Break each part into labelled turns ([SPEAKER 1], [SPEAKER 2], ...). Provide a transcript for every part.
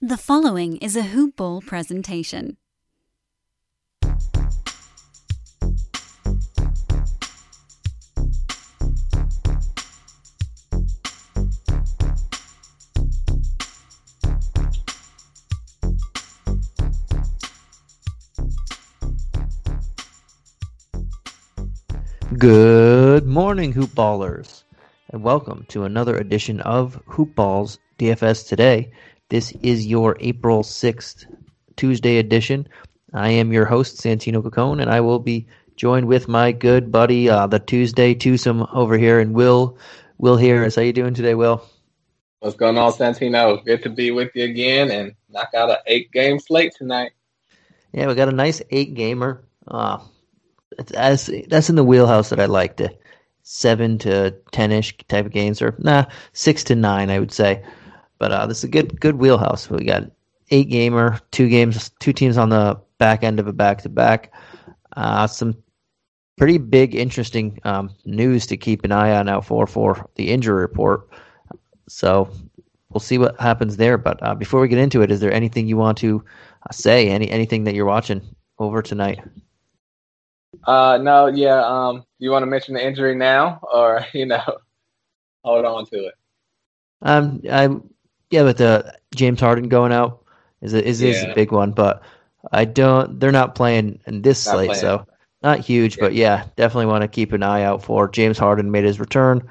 [SPEAKER 1] The following is a Hoop Ball presentation.
[SPEAKER 2] Good morning, Hoop Ballers, and welcome to another edition of Hoop Balls DFS Today. This is your April 6th, Tuesday edition. I am your host, Santino Cocone, and I will be joined with my good buddy, uh, the Tuesday twosome over here, and Will. Will Harris. How you doing today, Will?
[SPEAKER 3] What's going on, Santino? Good to be with you again and knock out an eight game slate tonight.
[SPEAKER 2] Yeah, we got a nice eight gamer. Uh, that's that's in the wheelhouse that I like to seven to ten ish type of games, or nah, six to nine, I would say. But uh, this is a good good wheelhouse. We got eight gamer, two games, two teams on the back end of a back to back. Some pretty big, interesting um, news to keep an eye on out for for the injury report. So we'll see what happens there. But uh, before we get into it, is there anything you want to uh, say? Any anything that you're watching over tonight?
[SPEAKER 3] Uh, no, yeah. Um, you want to mention the injury now, or you know, hold on to it?
[SPEAKER 2] Um, I yeah, but the James Harden going out is a, is, yeah. is a big one, but I don't. They're not playing in this not slate, playing. so not huge. Yeah. But yeah, definitely want to keep an eye out for James Harden. Made his return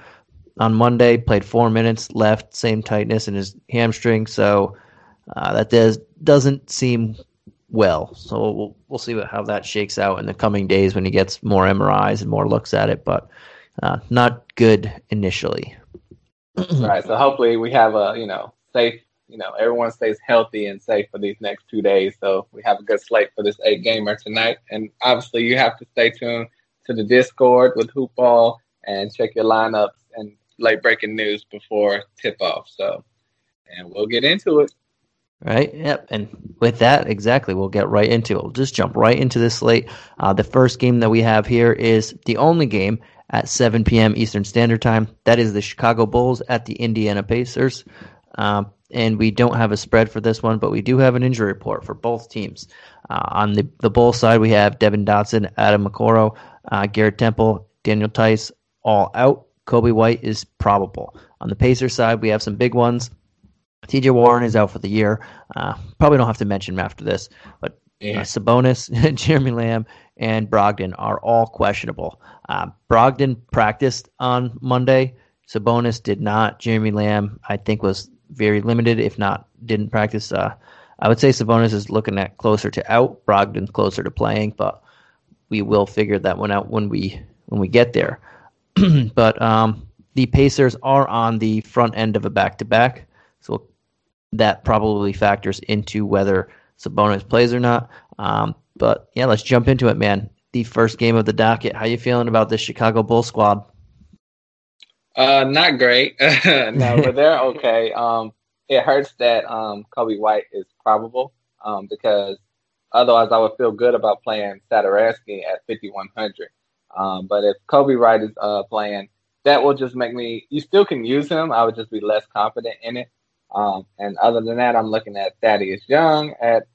[SPEAKER 2] on Monday, played four minutes, left same tightness in his hamstring, so uh, that does doesn't seem well. So we'll we'll see what, how that shakes out in the coming days when he gets more MRIs and more looks at it. But uh, not good initially.
[SPEAKER 3] right. So hopefully we have a you know safe. You know everyone stays healthy and safe for these next two days. So we have a good slate for this eight gamer tonight. And obviously you have to stay tuned to the Discord with Hoopball and check your lineups and late breaking news before tip off. So and we'll get into it.
[SPEAKER 2] Right. Yep. And with that, exactly, we'll get right into it. We'll just jump right into this slate. Uh, the first game that we have here is the only game at 7 p.m. Eastern Standard Time. That is the Chicago Bulls at the Indiana Pacers. Um, and we don't have a spread for this one, but we do have an injury report for both teams. Uh, on the the Bulls side, we have Devon Dotson, Adam Okoro, uh, Garrett Temple, Daniel Theis, all out. Coby White is probable. On the Pacers side, we have some big ones. TJ Warren is out for the year. Uh, probably don't have to mention him after this, but uh, yeah. uh, Sabonis, Jeremy Lamb, and Brogdon are all questionable. Uh, Brogdon practiced on Monday. Sabonis did not. Jeremy Lamb, I think, was very limited, if not didn't practice. Uh, I would say Sabonis is looking at closer to out. Brogdon closer to playing, but we will figure that one out when we when we get there. but um, the Pacers are on the front end of a back to back. So that probably factors into whether Sabonis plays or not. Um, but yeah, let's jump into it, man. The first game of the docket. How you feeling about this Chicago Bull squad?
[SPEAKER 3] Uh, not great. no, but they're okay. Um, it hurts that um Coby White is probable. Um, because otherwise I would feel good about playing Satoransky at 5100. Um, but if Coby White is uh playing, that will just make me. You still can use him. I would just be less confident in it. Um, and other than that, I'm looking at Thaddeus Young at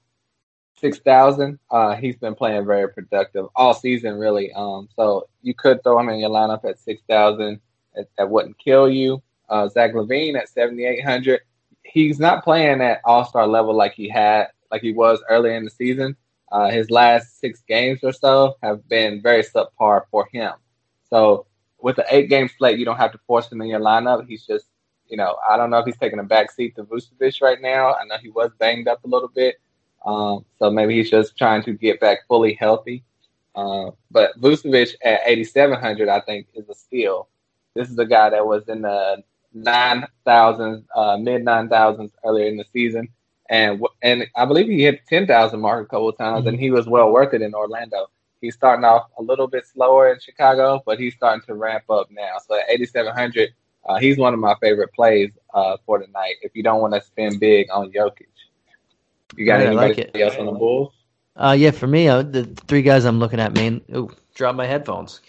[SPEAKER 3] 6,000. Uh, he's been playing very productive all season, really. Um, so you could throw him in your lineup at 6,000. That wouldn't kill you. Uh, Zach LaVine at 7,800. He's not playing at all star level like he had, like he was earlier in the season. Uh, his last six games or so have been very subpar for him. So with the eight game slate, you don't have to force him in your lineup. He's just you know, I don't know if he's taking a back seat to Vucevic right now. I know he was banged up a little bit. Um, so maybe he's just trying to get back fully healthy. Uh, but Vucevic at 8,700, I think, is a steal. This is a guy that was in the 9,000s, uh, mid 9,000s earlier in the season. And and I believe he hit 10,000 mark a couple of times, mm-hmm. and he was well worth it in Orlando. He's starting off a little bit slower in Chicago, but he's starting to ramp up now. So at 8,700, uh, he's one of my favorite plays uh, for tonight. If you don't want to spend big on Jokic, you got anybody like else on the Bulls?
[SPEAKER 2] Uh, yeah, for me, uh, the three guys I'm looking at, main. Ooh, drop my headphones.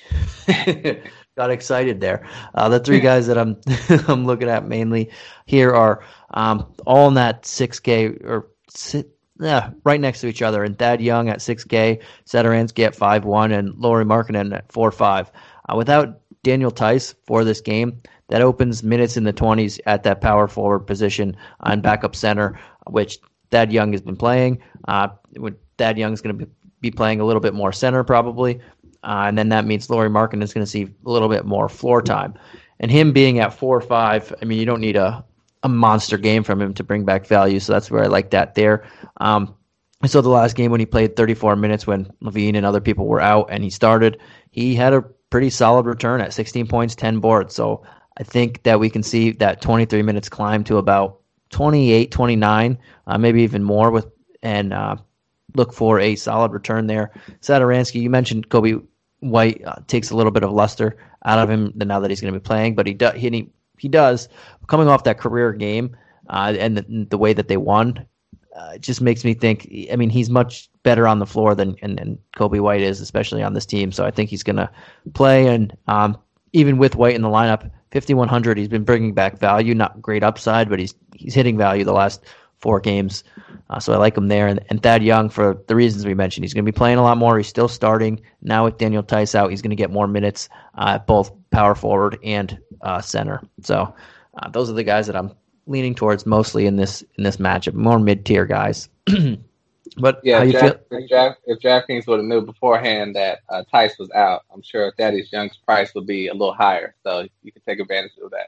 [SPEAKER 2] got excited there. Uh, the three guys that I'm I'm looking at mainly here are um, all in that 6K or yeah, right next to each other. And Thad Young at 6K, Satoransky at 5-1, and Lauri Markkanen at 4-5. Uh, without Daniel Theis for this game, that opens minutes in the 20s at that power forward position on backup center, which Thad Young has been playing. Uh, Thad Young is going to be playing a little bit more center probably. Uh, and then that means Lauri Markin is going to see a little bit more floor time. And him being at four or five, I mean, you don't need a, a monster game from him to bring back value. So that's where I like that there. Um, I saw the last game when he played 34 minutes when LaVine and other people were out and he started. He had a pretty solid return at 16 points, 10 boards. So I think that we can see that 23 minutes climb to about 28, 29, uh, maybe even more with and uh, look for a solid return there. Satoransky, you mentioned Coby White uh, takes a little bit of luster out of him now that he's going to be playing, but he, do, he he does coming off that career game uh, and the, the, way that they won. Uh, just makes me think. I mean, he's much better on the floor than and, and Coby White is, especially on this team. So I think he's going to play. And um, even with White in the lineup, 5100, he's been bringing back value. Not great upside, but he's he's hitting value the last four games. Uh, so I like him there. And, and Thad Young, for the reasons we mentioned, he's going to be playing a lot more. He's still starting. Now with Daniel Theis out, he's going to get more minutes uh, both power forward and uh, center. So uh, those are the guys that I'm leaning towards mostly in this in this matchup, more mid tier guys. but
[SPEAKER 3] yeah, draft,
[SPEAKER 2] feel?
[SPEAKER 3] If, if DraftKings would have knew beforehand that uh, Theis was out, I'm sure Thaddeus Young's price would be a little higher. So you can take advantage of that.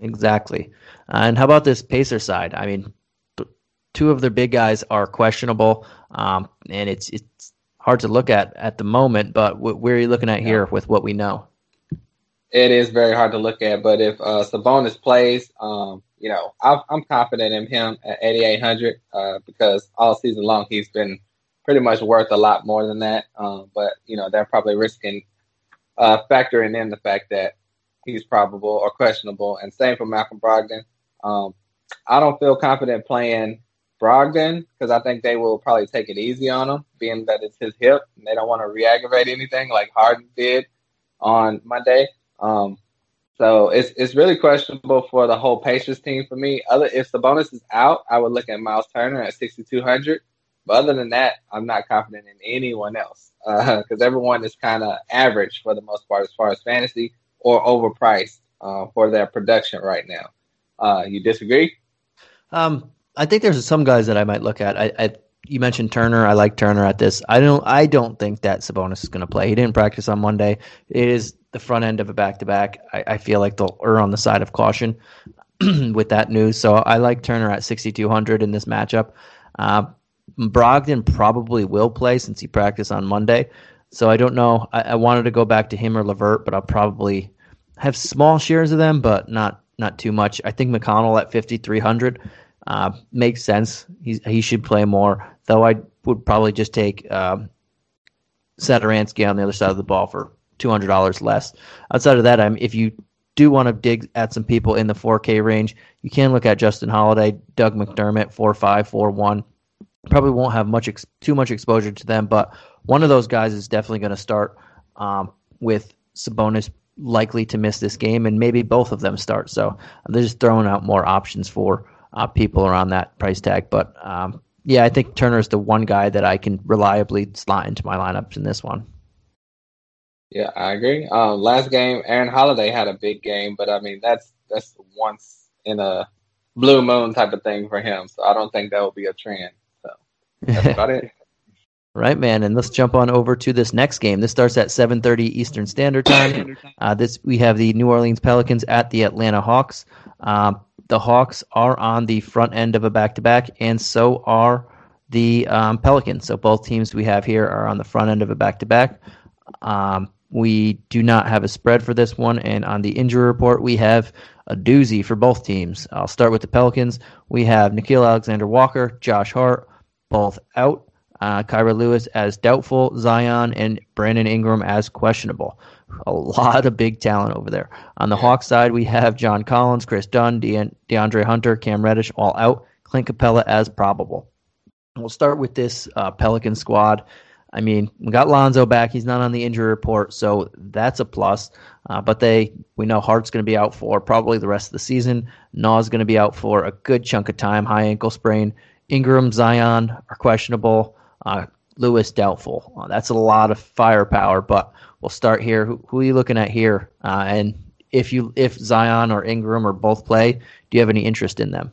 [SPEAKER 2] Exactly. Uh, and how about this Pacer side? I mean, two of their big guys are questionable, um, and it's it's hard to look at at the moment. But where are you looking at yeah. here with what we know?
[SPEAKER 3] It is very hard to look at, but if uh, Sabonis plays, um, you know, i am confident in him at 8,800 uh, because all season long he's been pretty much worth a lot more than that. Um, but you know, they're probably risking uh, factoring in the fact that he's probable or questionable, and same for Malcolm Brogdon. Um, I don't feel confident playing Brogdon because I think they will probably take it easy on him, being that it's his hip and they don't want to re-aggravate anything like Harden did on Monday. Um, so it's it's really questionable for the whole Pacers team for me. Other if Sabonis is out, I would look at Miles Turner at 6,200. But other than that, I'm not confident in anyone else because uh, everyone is kind of average for the most part as far as fantasy or overpriced uh, for their production right now. Uh, you disagree?
[SPEAKER 2] Um, I think there's some guys that I might look at. I, I you mentioned Turner. I like Turner at this. I don't. I don't think that Sabonis is going to play. He didn't practice on Monday. It is the front end of a back to back. I feel like they'll err on the side of caution with that news. So I like Turner at 6,200 in this matchup. Uh, Brogdon probably will play since he practiced on Monday. So I don't know. I, I wanted to go back to him or LeVert, but I'll probably have small shares of them, but not not too much. I think McConnell at 5,300 uh, makes sense. He's, he should play more, though I would probably just take um, Satoransky on the other side of the ball for $200 less. Outside of that, I'm, if you do want to dig at some people in the 4K range, you can look at Justin Holiday, Doug McDermott, 4-5, 4-1. Probably won't have much ex- too much exposure to them, but one of those guys is definitely going to start um, with Sabonis likely to miss this game, and maybe both of them start. So they're just throwing out more options for uh, people around that price tag. But um, yeah, I think Turner is the one guy that I can reliably slot into my lineups in this one.
[SPEAKER 3] Yeah, I agree. Um, last game, Aaron Holiday had a big game, but I mean that's that's once in a blue moon type of thing for him. So I don't think that will be a trend. So that's about it.
[SPEAKER 2] Right, man, and let's jump on over to this next game. This starts at 7:30 Eastern Standard Time. Uh, this we have the New Orleans Pelicans at the Atlanta Hawks. Um, the Hawks are on the front end of a back to back, and so are the um, Pelicans. So both teams we have here are on the front end of a back to back. We do not have a spread for this one, and on the injury report, we have a doozy for both teams. I'll start with the Pelicans. We have Nickeil Alexander Walker, Josh Hart, both out. Uh, Kira Lewis as doubtful, Zion and Brandon Ingram as questionable a lot of big talent over there. On the Hawks side, we have John Collins, Kris Dunn, De- DeAndre Hunter, Cam Reddish all out. Clint Capela as probable. We'll start with this uh, Pelican squad. I mean, we got Lonzo back. He's not on the injury report, so that's a plus. Uh, but they, we know Hart's going to be out for probably the rest of the season. Naw's going to be out for a good chunk of time, high ankle sprain. Ingram, Zion are questionable. Uh, Lewis doubtful. Uh, that's a lot of firepower, but we'll start here. Who, who are you looking at here? Uh, and if you if Zion or Ingram or both play, do you have any interest in them?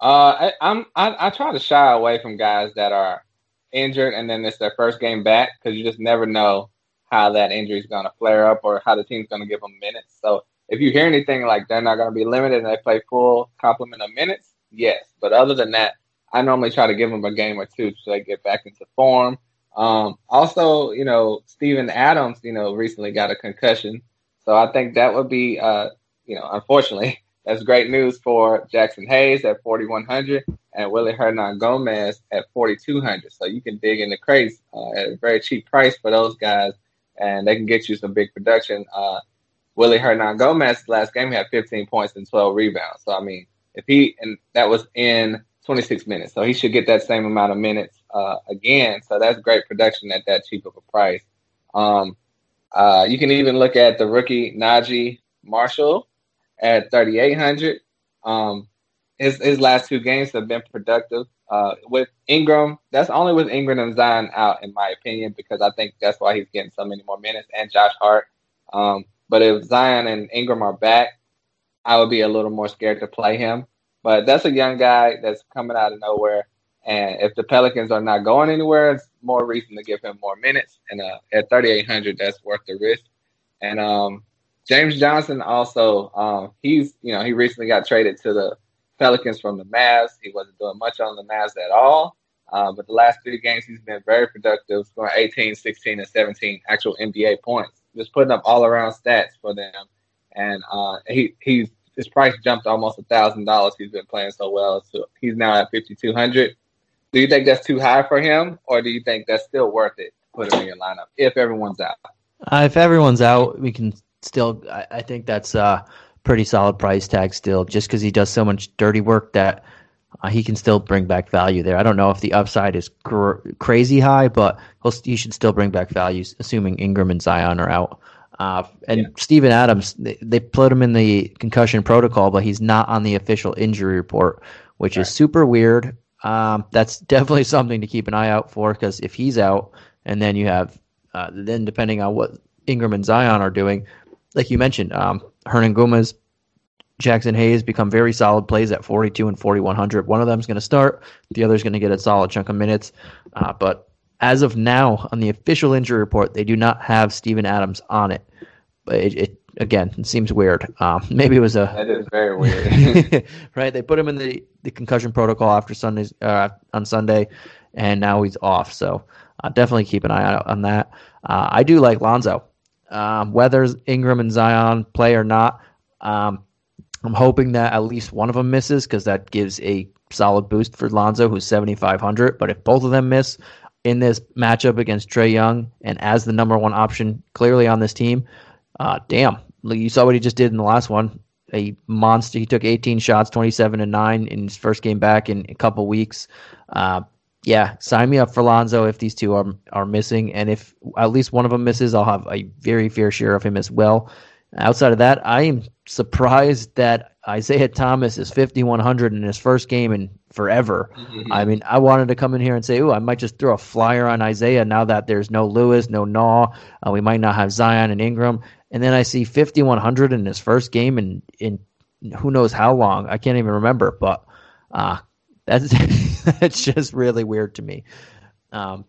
[SPEAKER 3] Uh, I, I'm I, I try to shy away from guys that are injured and then it's their first game back because you just never know how that injury is going to flare up or how the team's going to give them minutes. So if you hear anything like they're not going to be limited and they play full complement of minutes, yes. But other than that, I normally try to give them a game or two so they get back into form. Um, also, you know, Steven Adams, you know, recently got a concussion. So I think that would be, uh, you know, unfortunately, that's great news for Jaxson Hayes at 4,100 and Willy Hernangomez at 4,200. So you can dig in the crates uh, at a very cheap price for those guys, and they can get you some big production. Uh, Willy Hernangomez last game had 15 points and 12 rebounds. So I mean, if he and that was in 26 minutes, so he should get that same amount of minutes uh, again. So that's great production at that cheap of a price. Um, uh, you can even look at the rookie Naji Marshall at 3,800. Um, his his last two games have been productive. Uh, with Ingram, that's only with Ingram and Zion out, in my opinion, because I think that's why he's getting so many more minutes, and Josh Hart. Um, but if Zion and Ingram are back, I would be a little more scared to play him. But that's a young guy that's coming out of nowhere. And if the Pelicans are not going anywhere, it's more reason to give him more minutes. And uh, at 3,800, that's worth the risk. And um, James Johnson also, um, he's you know he recently got traded to the Pelicans from the Mavs. He wasn't doing much on the Mavs at all. Uh, but the last three games, he's been very productive, scoring 18, 16, and 17 actual NBA points. Just putting up all around stats for them. And uh, he he's his price jumped almost a thousand dollars. He's been playing so well. So he's now at 5200. Do you think that's too high for him, or do you think that's still worth it to put him in your lineup if everyone's out?
[SPEAKER 2] Uh, if everyone's out, we can still. I, I think that's a pretty solid price tag still, just because he does so much dirty work that uh, he can still bring back value there. I don't know if the upside is cr- crazy high, but he should still bring back value, assuming Ingram and Zion are out. Uh, and yeah. Steven Adams, they, they, put him in the concussion protocol, but he's not on the official injury report, which right. is super weird. Um, that's definitely something to keep an eye out for because if he's out, and then you have, uh, then depending on what Ingram and Zion are doing, like you mentioned, um, Hernangomez, Jaxson Hayes become very solid plays at 42 and 4100. One of them is going to start, the other is going to get a solid chunk of minutes. Uh, but as of now, on the official injury report, they do not have Steven Adams on it. But it, it again, it seems weird. Um, maybe it was a
[SPEAKER 3] that is very weird,
[SPEAKER 2] right? They put him in the, the concussion protocol after Sundays uh, on Sunday, and now he's off. So uh, definitely keep an eye out on that. Uh, I do like Lonzo. Um, whether Ingram and Zion play or not, um, I'm hoping that at least one of them misses because that gives a solid boost for Lonzo, who's 7,500. But if both of them miss in this matchup against Trae Young and as the number one option clearly on this team, uh, damn, you saw what he just did in the last one. A monster. He took 18 shots, 27 and nine in his first game back in a couple weeks. Uh, yeah, sign me up for Lonzo if these two are are missing, and if at least one of them misses, I'll have a very fair share of him as well. Outside of that, I am surprised that Isaiah Thomas is 5100 in his first game in forever. Mm-hmm. I mean, I wanted to come in here and say, "Oh, I might just throw a flyer on Isaiah now that there's no Lewis, no Naw, uh, we might not have Zion and Ingram." And then I see 5100 in his first game in in who knows how long. I can't even remember, but uh, that's that's just really weird to me. Um,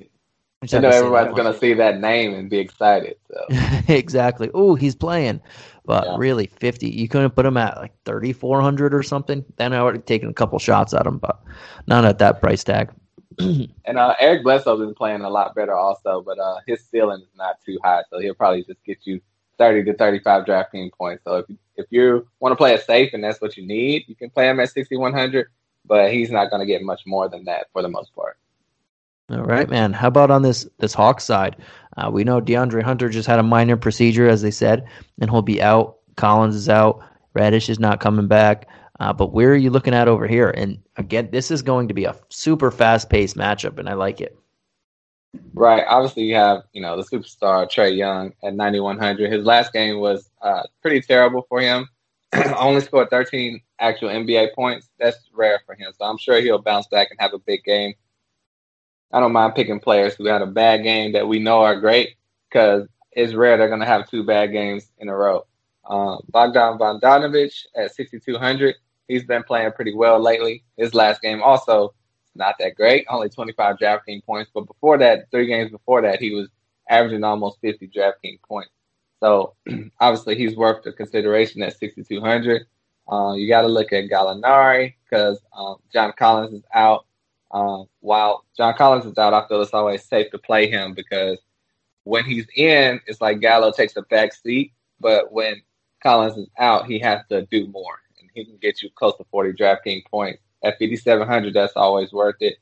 [SPEAKER 3] I know everybody's going to see that name and be excited. So.
[SPEAKER 2] exactly. Oh, he's playing. But yeah. really, 50, you couldn't put him at like 3,400 or something. Then I would have taken a couple shots at him, but not at that price tag.
[SPEAKER 3] and uh, Eric Bledsoe been playing a lot better also, but uh, his ceiling is not too high. So he'll probably just get you 30 to 35 DraftKings points. So if, if you want to play it safe and that's what you need, you can play him at 6,100 but he's not going to get much more than that for the most part.
[SPEAKER 2] All right, man. How about on this this Hawks side? Uh, we know DeAndre Hunter just had a minor procedure, as they said, and he'll be out. Collins is out. Reddish is not coming back. Uh, but where are you looking at over here? And again, this is going to be a super fast paced matchup, and I like it.
[SPEAKER 3] Right. Obviously, you have you know the superstar Trae Young at 9100. His last game was uh, pretty terrible for him. Only scored 13 actual NBA points. That's rare for him. So I'm sure he'll bounce back and have a big game. I don't mind picking players who had a bad game that we know are great because it's rare they're going to have two bad games in a row. Um, Bogdan Bogdanovic at 6,200. He's been playing pretty well lately. His last game also not that great, only 25 DraftKings points. But before that, three games before that, he was averaging almost 50 DraftKings points. So obviously, he's worth the consideration at 6,200. Uh, you got to look at Gallinari because um, John Collins is out. Um, while John Collins is out, I feel it's always safe to play him because when he's in, it's like Gallo takes a back seat. But when Collins is out, he has to do more, and he can get you close to 40 DraftKings points at 5,700. That's always worth it.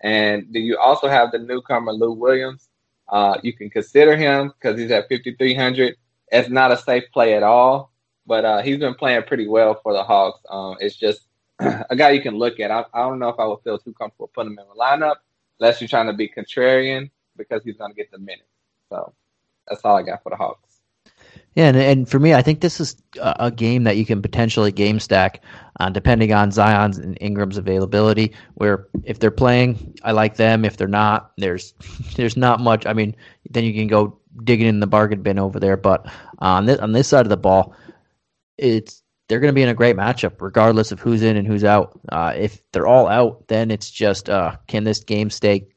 [SPEAKER 3] And then you also have the newcomer Lou Williams. Uh, you can consider him because he's at 5,300. It's not a safe play at all, but uh, he's been playing pretty well for the Hawks. Um, it's just a guy you can look at. I, I, don't know if I would feel too comfortable putting him in the lineup unless you're trying to be contrarian because he's going to get the minutes. So that's all I got for the Hawks.
[SPEAKER 2] Yeah, and, and for me, I think this is a, game that you can potentially game stack, uh, depending on Zion's and Ingram's availability. Where if they're playing, I like them. If they're not, there's there's not much. I mean, then you can go digging in the bargain bin over there. But on this on this side of the ball, it's they're going to be in a great matchup, regardless of who's in and who's out. Uh, if they're all out, then it's just uh, can this game stay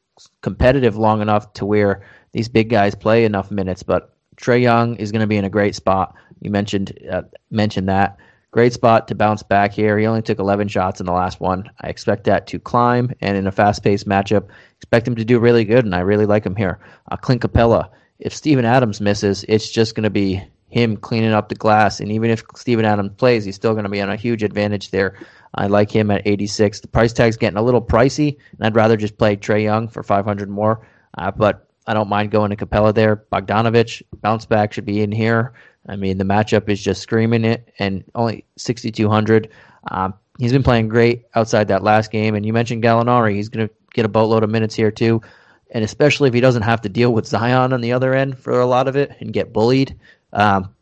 [SPEAKER 2] competitive long enough to where these big guys play enough minutes? But Trae Young is going to be in a great spot. You mentioned uh, mentioned that great spot to bounce back here. He only took 11 shots in the last one. I expect that to climb, and in a fast-paced matchup, expect him to do really good. And I really like him here. Uh, Clint Capela. If Steven Adams misses, it's just going to be him cleaning up the glass. And even if Steven Adams plays, he's still going to be on a huge advantage there. I like him at 86. The price tag's getting a little pricey, and I'd rather just play Trae Young for 500 more. Uh, but I don't mind going to Capela there. Bogdanovic bounce back should be in here. I mean, the matchup is just screaming it, and only 6,200. Um, he's been playing great outside that last game. And you mentioned Gallinari. He's going to get a boatload of minutes here, too. And especially if he doesn't have to deal with Zion on the other end for a lot of it and get bullied, um,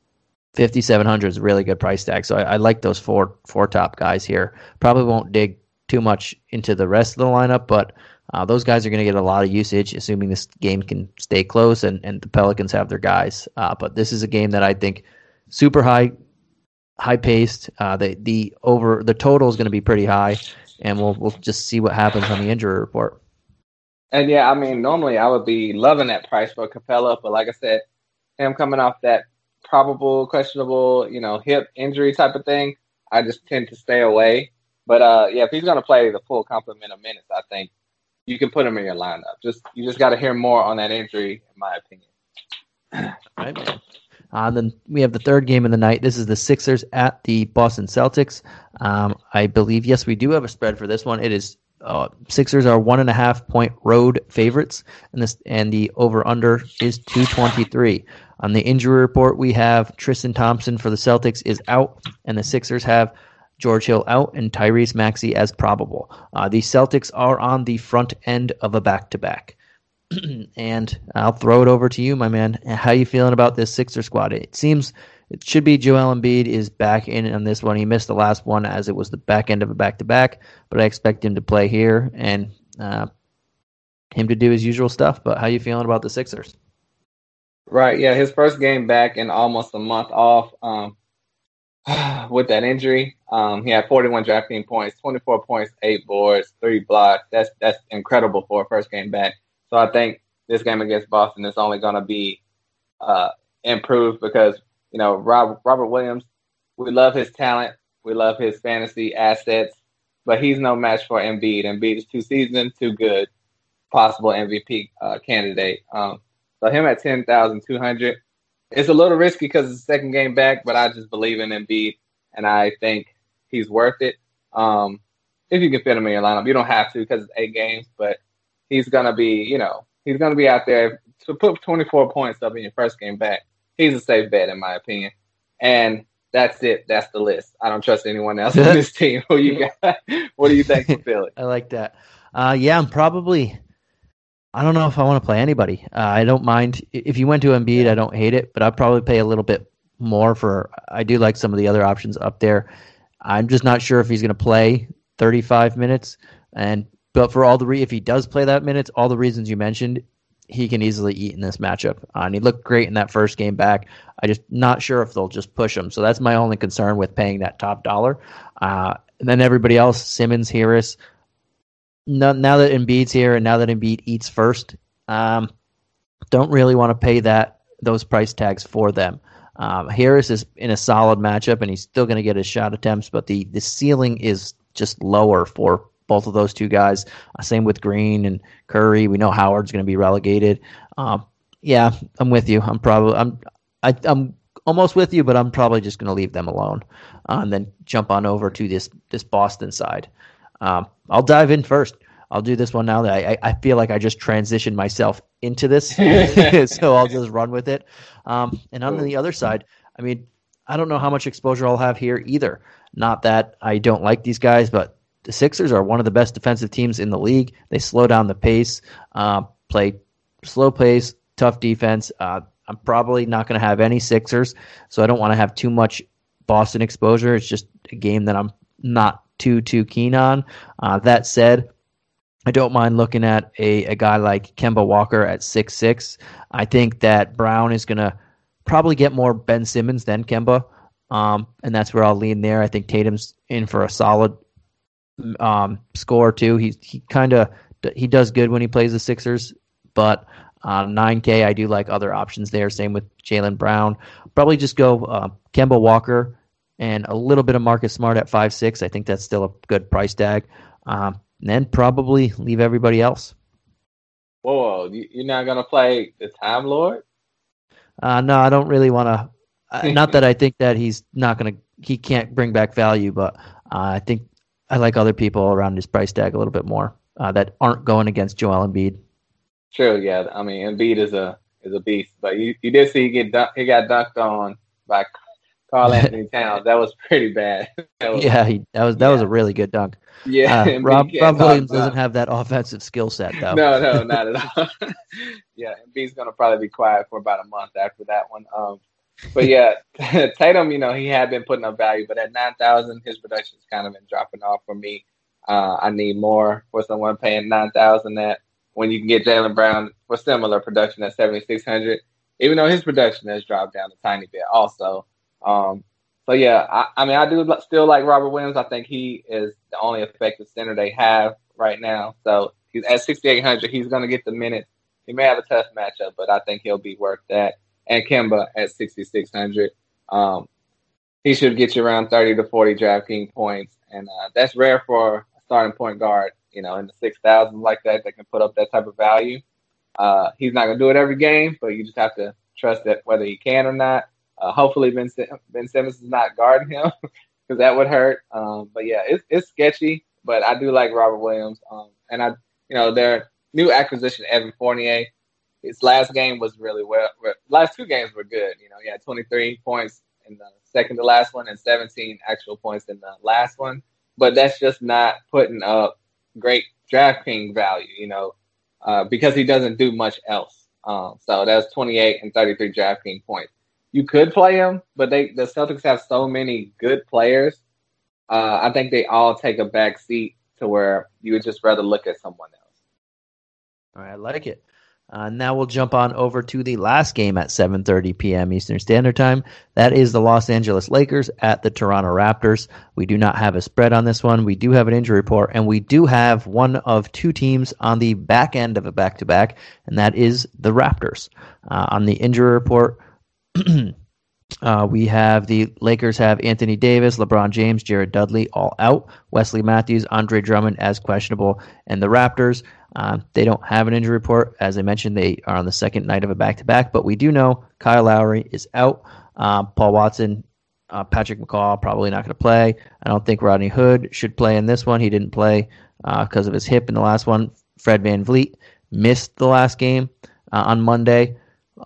[SPEAKER 2] 5,700 is a really good price tag. So I, I like those four four top guys here. Probably won't dig too much into the rest of the lineup, but uh, those guys are going to get a lot of usage, assuming this game can stay close and, and the Pelicans have their guys. Uh, but this is a game that I think super high, high paced. Uh, the the over the total is going to be pretty high, and we'll we'll just see what happens on the injury report.
[SPEAKER 3] And yeah, I mean, normally I would be loving that price for Capela, but like I said, him coming off that probable questionable, you know, hip injury type of thing, I just tend to stay away. But uh, yeah, if he's going to play the full complement of minutes, I think you can put him in your lineup. Just you just got to hear more on that injury, in my opinion.
[SPEAKER 2] right, man. Uh, then we have the third game of the night. This is the Sixers at the Boston Celtics. Um, I believe yes, we do have a spread for this one. It is uh, Sixers are one and a half point road favorites, and this and the over under is two twenty three. On the injury report, we have Tristan Thompson for the Celtics is out, and the Sixers have George Hill out, and Tyrese Maxey as probable. Uh, the Celtics are on the front end of a back to back. And I'll throw it over to you, my man. How you feeling about this Sixer squad? It seems it should be Joel Embiid is back in on this one. He missed the last one as it was the back end of a back to back, but I expect him to play here and uh, him to do his usual stuff. But how you feeling about the Sixers?
[SPEAKER 3] Right. Yeah, his first game back in almost a month off. Um, with that injury. Um, he had 41 drafting points, 24 points, eight boards, three blocks. That's that's incredible for a first game back. So I think this game against Boston is only going to be uh, improved because you know Rob, Robert Williams. We love his talent. We love his fantasy assets, but he's no match for Embiid. Embiid is too seasoned, too good, possible MVP uh, candidate. Um, so him at ten thousand two hundred it's a little risky because it's the second game back, but I just believe in Embiid, and I think he's worth it. Um, if you can fit him in your lineup, you don't have to because it's eight games, but he's gonna be, you know, he's gonna be out there to put 24 points up in your first game back. He's a safe bet in my opinion, and that's it. That's the list. I don't trust anyone else on this team. Who you got? what do you think for Philly?
[SPEAKER 2] I like that. Uh, yeah, I'm probably I don't know if I want to play anybody. Uh, I don't mind if you went to Embiid. I don't hate it, but I'd probably pay a little bit more for. I do like some of the other options up there. I'm just not sure if he's going to play 35 minutes, and but for all the re- if he does play that minutes, all the reasons you mentioned, he can easily eat in this matchup. Uh, and he looked great in that first game back. I just not sure if they'll just push him. So that's my only concern with paying that top dollar. Uh, and then everybody else, Simmons, Harris. No, now that Embiid's here and now that Embiid eats first, um, don't really want to pay that those price tags for them. Um, Harris is in a solid matchup and he's still going to get his shot attempts, but the the ceiling is just lower for both of those two guys. Uh, same with Green and Curry. We know Howard's going to be relegated. Um, yeah, I'm with you. I'm probably I'm I, am i am almost with you, but I'm probably just going to leave them alone uh, and then jump on over to this this Boston side. Um, I'll dive in first. I'll do this one now that I, I feel like I just transitioned myself into this, so I'll just run with it. Um, and on the other side, I mean, I don't know how much exposure I'll have here either. Not that I don't like these guys, but the Sixers are one of the best defensive teams in the league. They slow down the pace, uh, play slow pace, tough defense. Uh, I'm probably not going to have any Sixers, so I don't want to have too much Boston exposure. It's just a game that I'm not too too keen on. Uh, that said, I don't mind looking at a, a guy like Kemba Walker at six six. I think that Brown is going to probably get more Ben Simmons than Kemba, um, and that's where I'll lean there. I think Tatum's in for a solid um, score too. He he kind of he does good when he plays the Sixers, but uh, 9K I do like other options there. Same with Jaylen Brown. Probably just go uh, Kemba Walker and a little bit of Marcus Smart at five six. I think that's still a good price tag. Um, and then probably leave everybody else.
[SPEAKER 3] Whoa, you're not gonna play the Time Lord?
[SPEAKER 2] Uh, no, I don't really want to. Uh, not that I think that he's not gonna. He can't bring back value, but uh, I think I like other people around his price tag a little bit more uh, that aren't going against Joel Embiid.
[SPEAKER 3] True, yeah. I mean, Embiid is a is a beast, but you, you did see he get dunk, he got dunked on by Karl-Anthony Towns. That was pretty bad.
[SPEAKER 2] that was, yeah, he, that was that yeah. was a really good dunk.
[SPEAKER 3] Yeah,
[SPEAKER 2] uh, Rob, Rob Williams doesn't have that offensive skill set though.
[SPEAKER 3] No, no, not at all. yeah, Embiid's gonna probably be quiet for about a month after that one. Um, but yeah, Tatum, you know, he had been putting up value, but at nine thousand, his production's kind of been dropping off for me. Uh, I need more for someone paying nine thousand that when you can get Jaylen Brown for similar production at seventy six hundred, even though his production has dropped down a tiny bit also. Um, so yeah, I, I, mean, I do still like Robert Williams. I think he is the only effective center they have right now. So he's at sixty eight hundred. He's going to get the minutes. He may have a tough matchup, but I think he'll be worth that and Kemba at 6,600. Um, he should get you around 30 to 40 DraftKings points. And uh, that's rare for a starting point guard, you know, in the 6,000 like that, that can put up that type of value. Uh, he's not going to do it every game, but you just have to trust that whether he can or not. Uh, hopefully, Ben, ben Simmons is not guarding him because that would hurt. Um, but yeah, it's, it's sketchy, but I do like Robert Williams. Um, and I, you know, their new acquisition, Evan Fournier, his last game was really well. Last two games were good. You know, he had 23 points in the second to last one and 17 actual points in the last one. But that's just not putting up great DraftKings value, you know, uh, because he doesn't do much else. Um, so that's 28 and 33 DraftKings points. You could play him, but they the Celtics have so many good players. Uh, I think they all take a back seat to where you would just rather look at someone else.
[SPEAKER 2] All right, I like it. Uh, now we'll jump on over to the last game at 7:30 p.m. Eastern Standard Time. That is the Los Angeles Lakers at the Toronto Raptors. We do not have a spread on this one. We do have an injury report, and we do have one of two teams on the back end of a back-to-back, and that is the Raptors. Uh, on the injury report. Uh, we have the Lakers have Anthony Davis, LeBron James, Jared Dudley all out. Wesley Matthews, Andre Drummond as questionable, and the Raptors uh, they don't have an injury report. As I mentioned, they are on the second night of a back to back, but we do know Kyle Lowry is out. Uh, Paul Watson, uh, Patrick McCaw probably not going to play. I don't think Rodney Hood should play in this one. He didn't play because uh, of his hip in the last one. Fred Van VanVleet missed the last game uh, on Monday,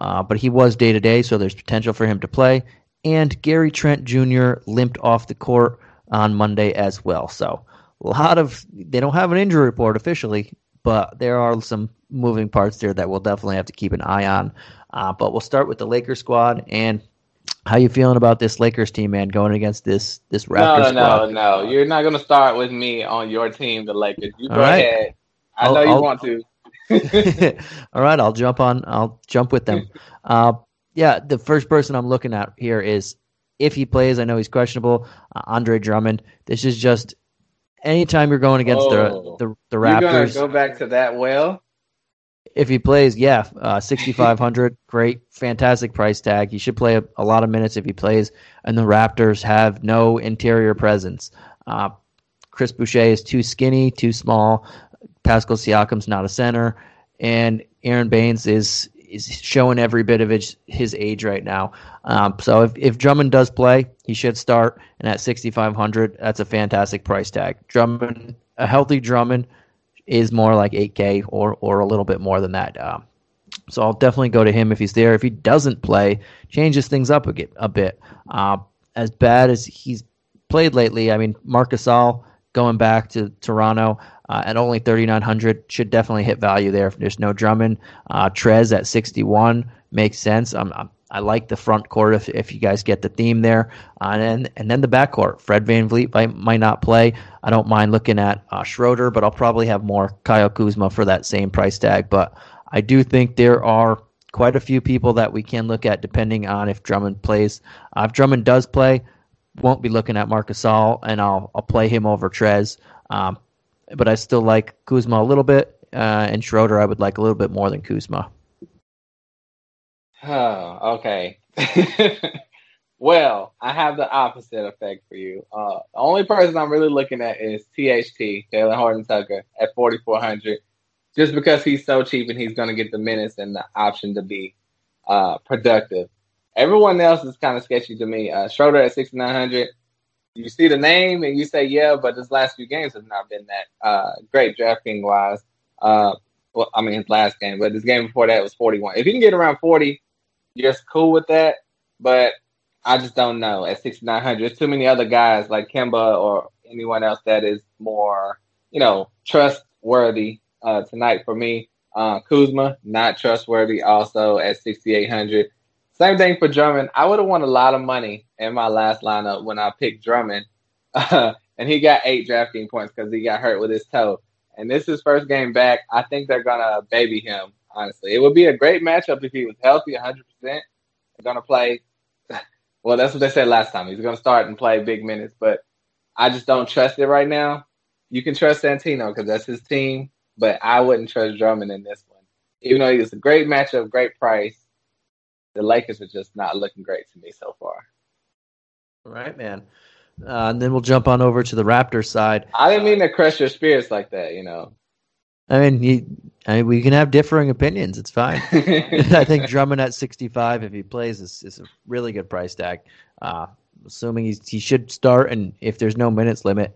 [SPEAKER 2] uh, but he was day to day, so there's potential for him to play. And Gary Trent Jr. limped off the court on Monday as well. So a lot of they don't have an injury report officially, but there are some moving parts there that we'll definitely have to keep an eye on. Uh, but we'll start with the Lakers squad and how you feeling about this Lakers team, man, going against this this Raptors
[SPEAKER 3] no, no,
[SPEAKER 2] squad?
[SPEAKER 3] No, no, You're not going to start with me on your team, the Lakers. You go
[SPEAKER 2] right.
[SPEAKER 3] ahead. I
[SPEAKER 2] I'll-
[SPEAKER 3] know you
[SPEAKER 2] I'll-
[SPEAKER 3] want to.
[SPEAKER 2] All right, I'll jump on. I'll jump with them. Uh, yeah, the first person I'm looking at here is if he plays. I know he's questionable. Uh, Andre Drummond. This is just anytime you're going against
[SPEAKER 3] Oh.
[SPEAKER 2] the the, the Raptors.
[SPEAKER 3] to go back to that well?
[SPEAKER 2] If he plays, yeah, uh, 6,500, great, fantastic price tag. He should play a, a lot of minutes if he plays. And the Raptors have no interior presence. Uh, Chris Boucher is too skinny, too small. Pascal Siakam's not a center, and Aron Baynes is is showing every bit of his, his age right now. Um, so if, if Drummond does play, he should start. And at 6,500, that's a fantastic price tag. Drummond, a healthy Drummond is more like 8K or or a little bit more than that. Um, so I'll definitely go to him if he's there. If he doesn't play, changes things up a, a bit. Uh, as bad as he's played lately, I mean, Marc Gasol going back to Toronto uh, at only 3,900 should definitely hit value there. If there's no Drummond, uh, Trez at 61 makes sense. I'm, I'm, I like the front court if, if you guys get the theme there. Uh, and, then, and then the back court. Fred VanVleet might, might not play. I don't mind looking at uh, Schroeder, but I'll probably have more Kyle Kuzma for that same price tag. But I do think there are quite a few people that we can look at depending on if Drummond plays. Uh, if Drummond does play, won't be looking at Marc Gasol, and I'll I'll play him over Trez. Um, but I still like Kuzma a little bit, uh, and Schroeder I would like a little bit more than Kuzma.
[SPEAKER 3] Oh, okay. well, I have the opposite effect for you. Uh, the only person I'm really looking at is THT, Talen Horton Tucker, at 4,400, just because he's so cheap and he's going to get the minutes and the option to be uh, productive. Everyone else is kind of sketchy to me. Uh, Schroeder at 6,900. You see the name and you say, yeah, but his last few games have not been that uh, great drafting wise. Uh, well, I mean, his last game, but his game before that was 41. If you can get around 40, you're just cool with that. But I just don't know. At 6,900, there's too many other guys like Kemba or anyone else that is more, you know, trustworthy uh, tonight for me. Uh, Kuzma, not trustworthy also at 6,800. Same thing for Drummond. I would have won a lot of money in my last lineup when I picked Drummond. Uh, and he got eight drafting points because he got hurt with his toe. And this is first game back. I think they're to baby him, honestly. It would be a great matchup if he was healthy 100%. They're going to play. Well, that's what they said last time. He's to start and play big minutes, but I just don't trust it right now. You can trust Santino because that's his team, but I wouldn't trust Drummond in this one. Even though he was a great matchup, great price, the Lakers are just not looking great to me so far.
[SPEAKER 2] All right, man. Uh, and then we'll jump on over to the Raptors side.
[SPEAKER 3] I didn't mean to crush your spirits like that, you know.
[SPEAKER 2] I mean, you, I mean, we can have differing opinions. It's fine. I think Drummond at 65, if he plays, is, is a really good price tag. Uh, assuming he's, he should start, and if there's no minutes limit,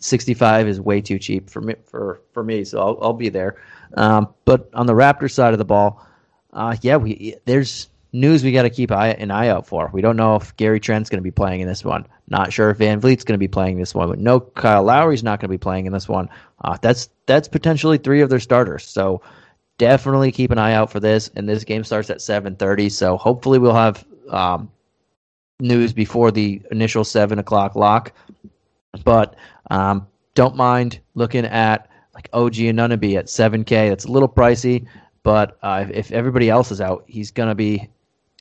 [SPEAKER 2] 65 is way too cheap for me. For for me, so I'll, I'll be there. Um, but on the Raptors side of the ball, uh, yeah, we there's news we got to keep eye, an eye out for. We don't know if Gary Trent's going to be playing in this one. Not sure if VanVleet's going to be playing this one. But no, Kyle Lowry's not going to be playing in this one. Uh, that's that's potentially three of their starters. So definitely keep an eye out for this. And this game starts at 7:30. So hopefully we'll have um, news before the initial seven o'clock lock. But um, don't mind looking at like OG and Anunoby at 7K. That's a little pricey, but uh, if everybody else is out, he's going to be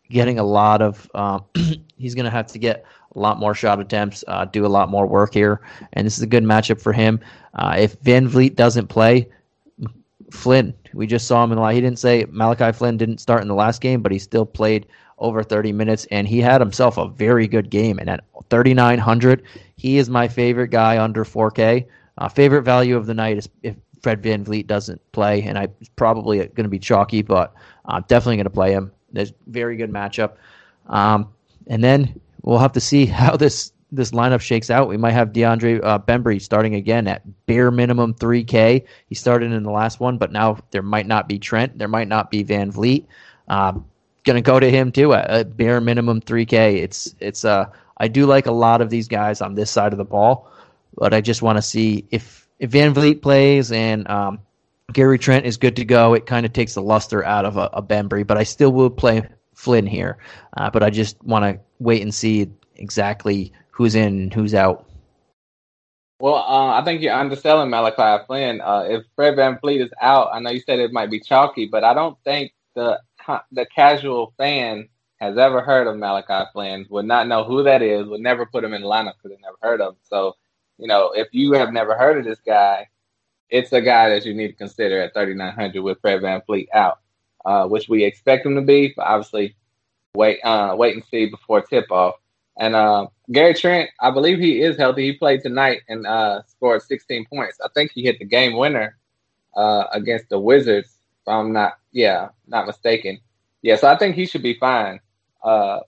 [SPEAKER 2] getting a lot of. Um, he's going to have to get a lot more shot attempts, uh, do a lot more work here, and this is a good matchup for him. Uh, if VanVleet doesn't play, Flynn, we just saw him in the. He didn't say Malachi Flynn didn't start in the last game, but he still played over 30 minutes, and he had himself a very good game. And at 3,900, he is my favorite guy under 4K. Uh, favorite value of the night is if Fred VanVleet doesn't play, and I it's probably going to be chalky, but I'm definitely going to play him. There's very good matchup. Um, and then we'll have to see how this this lineup shakes out. We might have DeAndre uh, Bembry starting again at bare minimum 3K. He started in the last one, but now there might not be Trent. There might not be VanVleet. Um, gonna go to him too at, at bare minimum 3K. It's it's uh I do like a lot of these guys on this side of the ball, but I just want to see if if VanVleet plays and um, Gary Trent is good to go. It kind of takes the luster out of a, a Bembry, but I still will play Flynn here. Uh, but I just want to wait and see exactly who's in who's out.
[SPEAKER 3] Well, uh, I think you're underselling Malachi Flynn. Uh, if Fred VanVleet is out, I know you said it might be chalky, but I don't think the the casual fan has ever heard of Malachi Flynn, would not know who that is, would never put him in the lineup because they never heard of him. So, you know, if you have never heard of this guy, it's a guy that you need to consider at 3,900 with Fred VanVleet out, uh, which we expect him to be, but obviously wait, uh, wait and see before tip off. And uh, Gary Trent, I believe he is healthy. He played tonight and uh, scored 16 points. I think he hit the game winner uh, against the Wizards, if I'm not, yeah, not mistaken. Yeah, so I think he should be fine, uh, as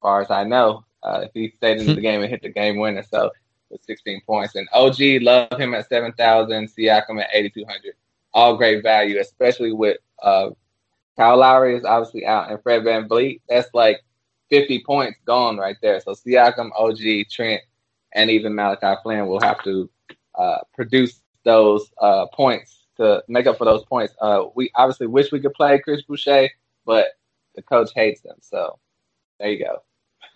[SPEAKER 3] far as I know, uh, if he stayed in the game and hit the game winner. So with 16 points. And OG, love him at 7,000, Siakam at 8,200. All great value, especially with uh, Kyle Lowry is obviously out and Fred Van VanVleet. That's like 50 points gone right there. So Siakam, OG, Trent, and even Malachi Flynn will have to uh, produce those uh, points to make up for those points. Uh, we obviously wish we could play Chris Boucher, but the coach hates him. So there you go.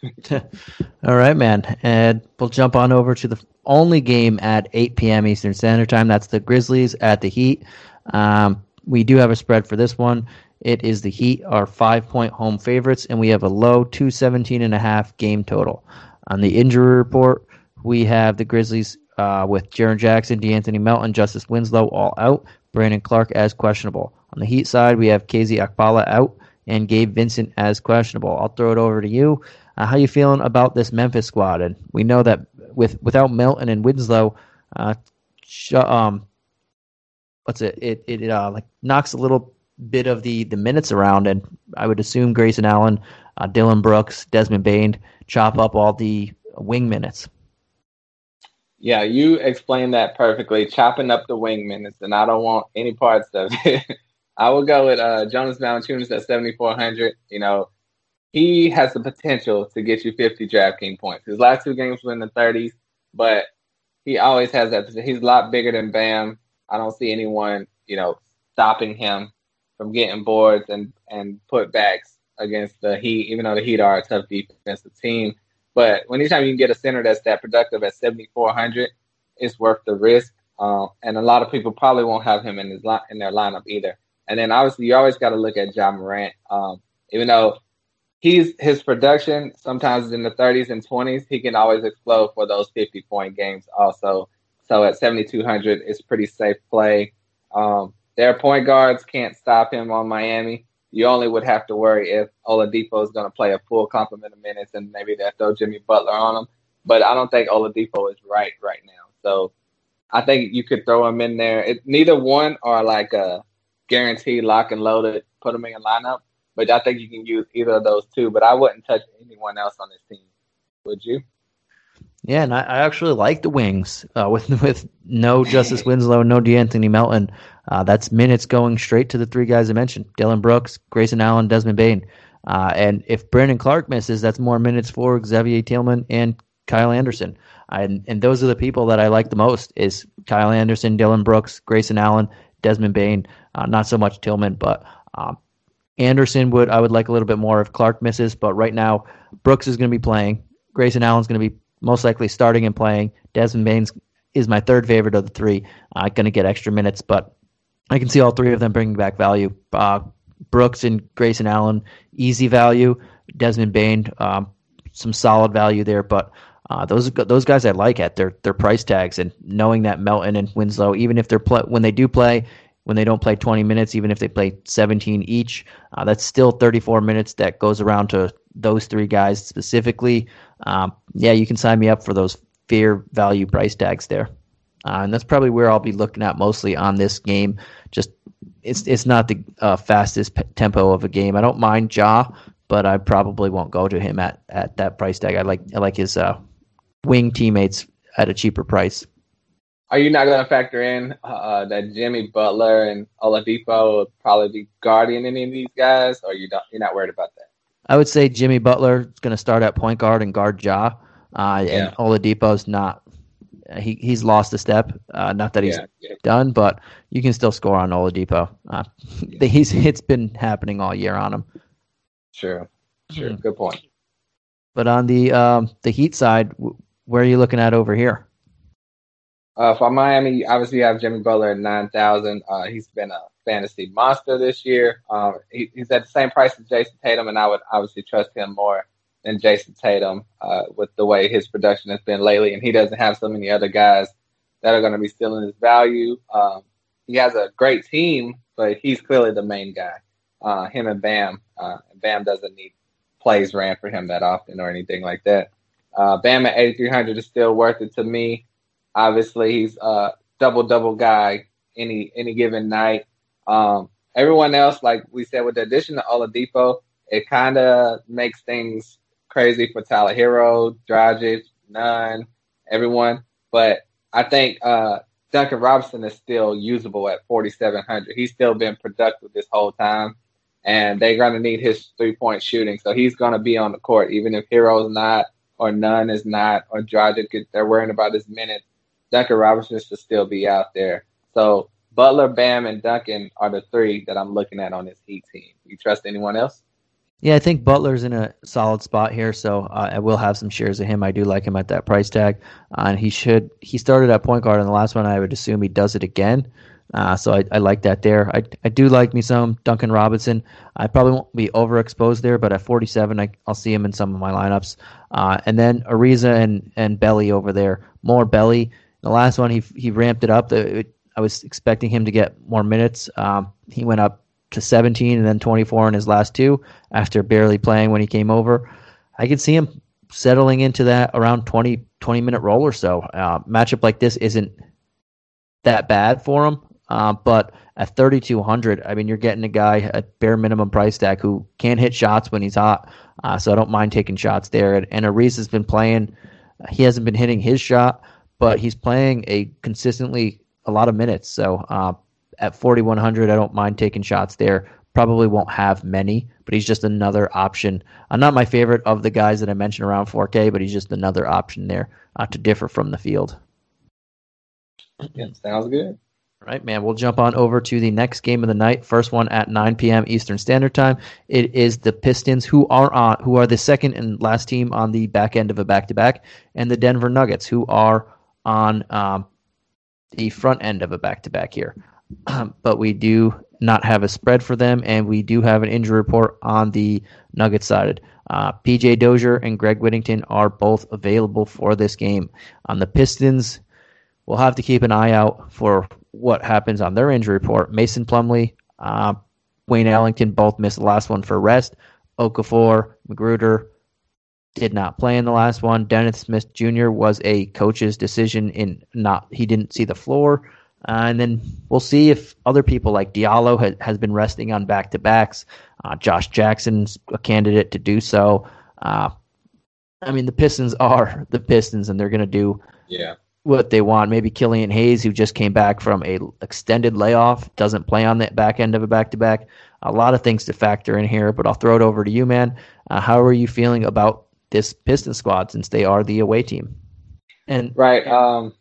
[SPEAKER 2] All right, man. And we'll jump on over to the only game at 8 p.m. Eastern Standard Time. That's the Grizzlies at the Heat. Um, we do have a spread for this one. It is the Heat, our five point home favorites, and we have a low 217 and a half game total. On the injury report, we have the Grizzlies uh, with Jaren Jackson, De'Anthony Melton, Justice Winslow all out, Brandon Clarke as questionable. On the Heat side, we have KZ Okpala out and Gabe Vincent as questionable. I'll throw it over to you. Uh, how you feeling about this Memphis squad? And we know that with without Melton and Winslow, uh, sh- um, what's it? It it uh, like knocks a little bit of the the minutes around, and I would assume Grayson Allen, uh, Dillon Brooks, Desmond Bane chop up all the wing minutes.
[SPEAKER 3] Yeah, you explained that perfectly. Chopping up the wing minutes, and I don't want any parts of it. I will go with uh, Jonas Valanciunas at 7,400. You know, he has the potential to get you 50 DraftKings points. His last two games were in the 30s, but he always has that. He's a lot bigger than Bam. I don't see anyone, you know, stopping him from getting boards and and putbacks against the Heat, even though the Heat are a tough defensive team. But anytime you can get a center that's that productive at 7,400, it's worth the risk. Um, and a lot of people probably won't have him in his li- in their lineup either. And then obviously you always got to look at Ja Morant. Um, even though he's his production sometimes in the 30s and 20s, he can always explode for those 50 point games also. So at 7,200, it's pretty safe play. Um, their point guards can't stop him on Miami. You only would have to worry if Oladipo is going to play a full complement of minutes and maybe they throw Jimmy Butler on him. But I don't think Oladipo is right right now. So I think you could throw him in there. It, neither one are like a guaranteed lock and loaded, put him in a lineup. But I think you can use either of those two. But I wouldn't touch anyone else on this team. Would you?
[SPEAKER 2] Yeah, and I, I actually like the wings uh, with with no Justice Winslow, no De'Anthony Melton. Uh, that's minutes going straight to the three guys I mentioned: Dillon Brooks, Grayson Allen, Desmond Bane. Uh, and if Brandon Clarke misses, that's more minutes for Xavier Tillman and Kyle Anderson. And, and those are the people that I like the most: is Kyle Anderson, Dillon Brooks, Grayson Allen, Desmond Bane. Uh, not so much Tillman, but um, Anderson would I would like a little bit more if Clarke misses. But right now, Brooks is going to be playing. Grayson Allen's going to be most likely starting and playing. Desmond Bane's is my third favorite of the three. Uh, going to get extra minutes, but I can see all three of them bringing back value. Uh, Brooks and Grayson Allen, easy value. Desmond Bane, um, some solid value there, but uh, those those guys I like at their their price tags and knowing that Melton and Winslow, even if they're play, when they do play, when they don't play 20 minutes, even if they play 17 each, uh, that's still 34 minutes that goes around to those three guys specifically um, yeah, you can sign me up for those fair value price tags there. Uh, and that's probably where I'll be looking at mostly on this game. Just it's it's not the uh, fastest p- tempo of a game. I don't mind Ja, but I probably won't go to him at, at that price tag. I like I like his uh, wing teammates at a cheaper price.
[SPEAKER 3] Are you not going to factor in uh, that Jimmy Butler and Oladipo will probably be guarding any of these guys, or you don't, you're not worried about that?
[SPEAKER 2] I would say Jimmy Butler is going to start at point guard and guard Ja, uh, yeah. and Oladipo's not he he's lost a step. Uh, not that he's
[SPEAKER 3] Yeah, yeah.
[SPEAKER 2] done, but you can still score on Oladipo. Uh, he's it's been happening all year on him.
[SPEAKER 3] Sure. Sure.
[SPEAKER 2] Mhm.
[SPEAKER 3] Good point.
[SPEAKER 2] But on the um, the Heat side, w- where are you looking at over here?
[SPEAKER 3] Uh, for Miami, obviously you have Jimmy Butler at nine thousand. Uh, he's been a fantasy monster this year. Um, he, he's at the same price as Jayson Tatum, and I would obviously trust him more than Jayson Tatum uh, with the way his production has been lately. And he doesn't have so many other guys that are going to be stealing his value. Um, he has a great team, but he's clearly the main guy. Uh, him and Bam. Uh, Bam doesn't need plays ran for him that often or anything like that. Uh, Bam at 8,300 is still worth it to me. Obviously, he's a double double guy any any given night. Um, everyone else, like we said, with the addition of Oladipo, it kind of makes things crazy for Tyler Herro, Dragic, Nunn, everyone. But I think uh, Duncan Robinson is still usable at 4,700. He's still been productive this whole time, and they're going to need his three point shooting. So he's going to be on the court, even if Herro's not, or Nunn is not, or Dragic, they're worrying about his minutes. Duncan Robinson should still be out there. So Butler, Bam, and Duncan are the three that I'm looking at on this Heat team. You trust anyone else?
[SPEAKER 2] Yeah, I think Butler's in a solid spot here, so uh, I will have some shares of him. I do like him at that price tag, uh, and he should. He started at point guard in the last one. I would assume he does it again, uh, so I, I like that there. I, I do like me some Duncan Robinson. I probably won't be overexposed there, but at 47, I, I'll see him in some of my lineups. Uh, and then Ariza and and Belly over there, more Belly. The last one he he ramped it up. I was expecting him to get more minutes. Um, he went up to 17 and then 24 in his last two after barely playing when he came over. I could see him settling into that around 20, 20 minute role or so. Uh, matchup like this isn't that bad for him, uh, but at 3,200, I mean, you're getting a guy at bare minimum price tag who can hit shots when he's hot. Uh, so I don't mind taking shots there. And, and has been playing. He hasn't been hitting his shot, but he's playing a consistently a lot of minutes. So uh, at 4,100, I don't mind taking shots there. Probably won't have many, but he's just another option. Uh, not my favorite of the guys that I mentioned around 4K, but he's just another option there uh, to differ from the field.
[SPEAKER 3] Yeah, sounds good.
[SPEAKER 2] All right, man. We'll jump on over to the next game of the night. First one at 9 p.m. Eastern Standard Time. It is the Pistons, who are on, who are the second and last team on the back end of a back-to-back, and the Denver Nuggets, who are on um, the front end of a back-to-back here. but we do not have a spread for them, and we do have an injury report on the Nuggets side. Uh, PJ Dozier and Greg Whittington are both available for this game. On the Pistons, we'll have to keep an eye out for what happens on their injury report. Mason Plumlee, uh, Wayne Ellington both missed the last one for rest. Okafor, McGruder did not play in the last one. Dennis Smith Jr. was a coach's decision in not he didn't see the floor. Uh, and then we'll see if other people like Diallo has, has been resting on back to backs. Uh, Josh Jackson's a candidate to do so. Uh, I mean, the Pistons are the Pistons, and they're going to do
[SPEAKER 3] Yeah.
[SPEAKER 2] what they want. Maybe Killian Hayes, who just came back from a extended layoff, doesn't play on the back end of a back to back. A lot of things to factor in here, but I'll throw it over to you, man. Uh, how are you feeling about this Piston squad since they are the away team? And
[SPEAKER 3] Right. Um,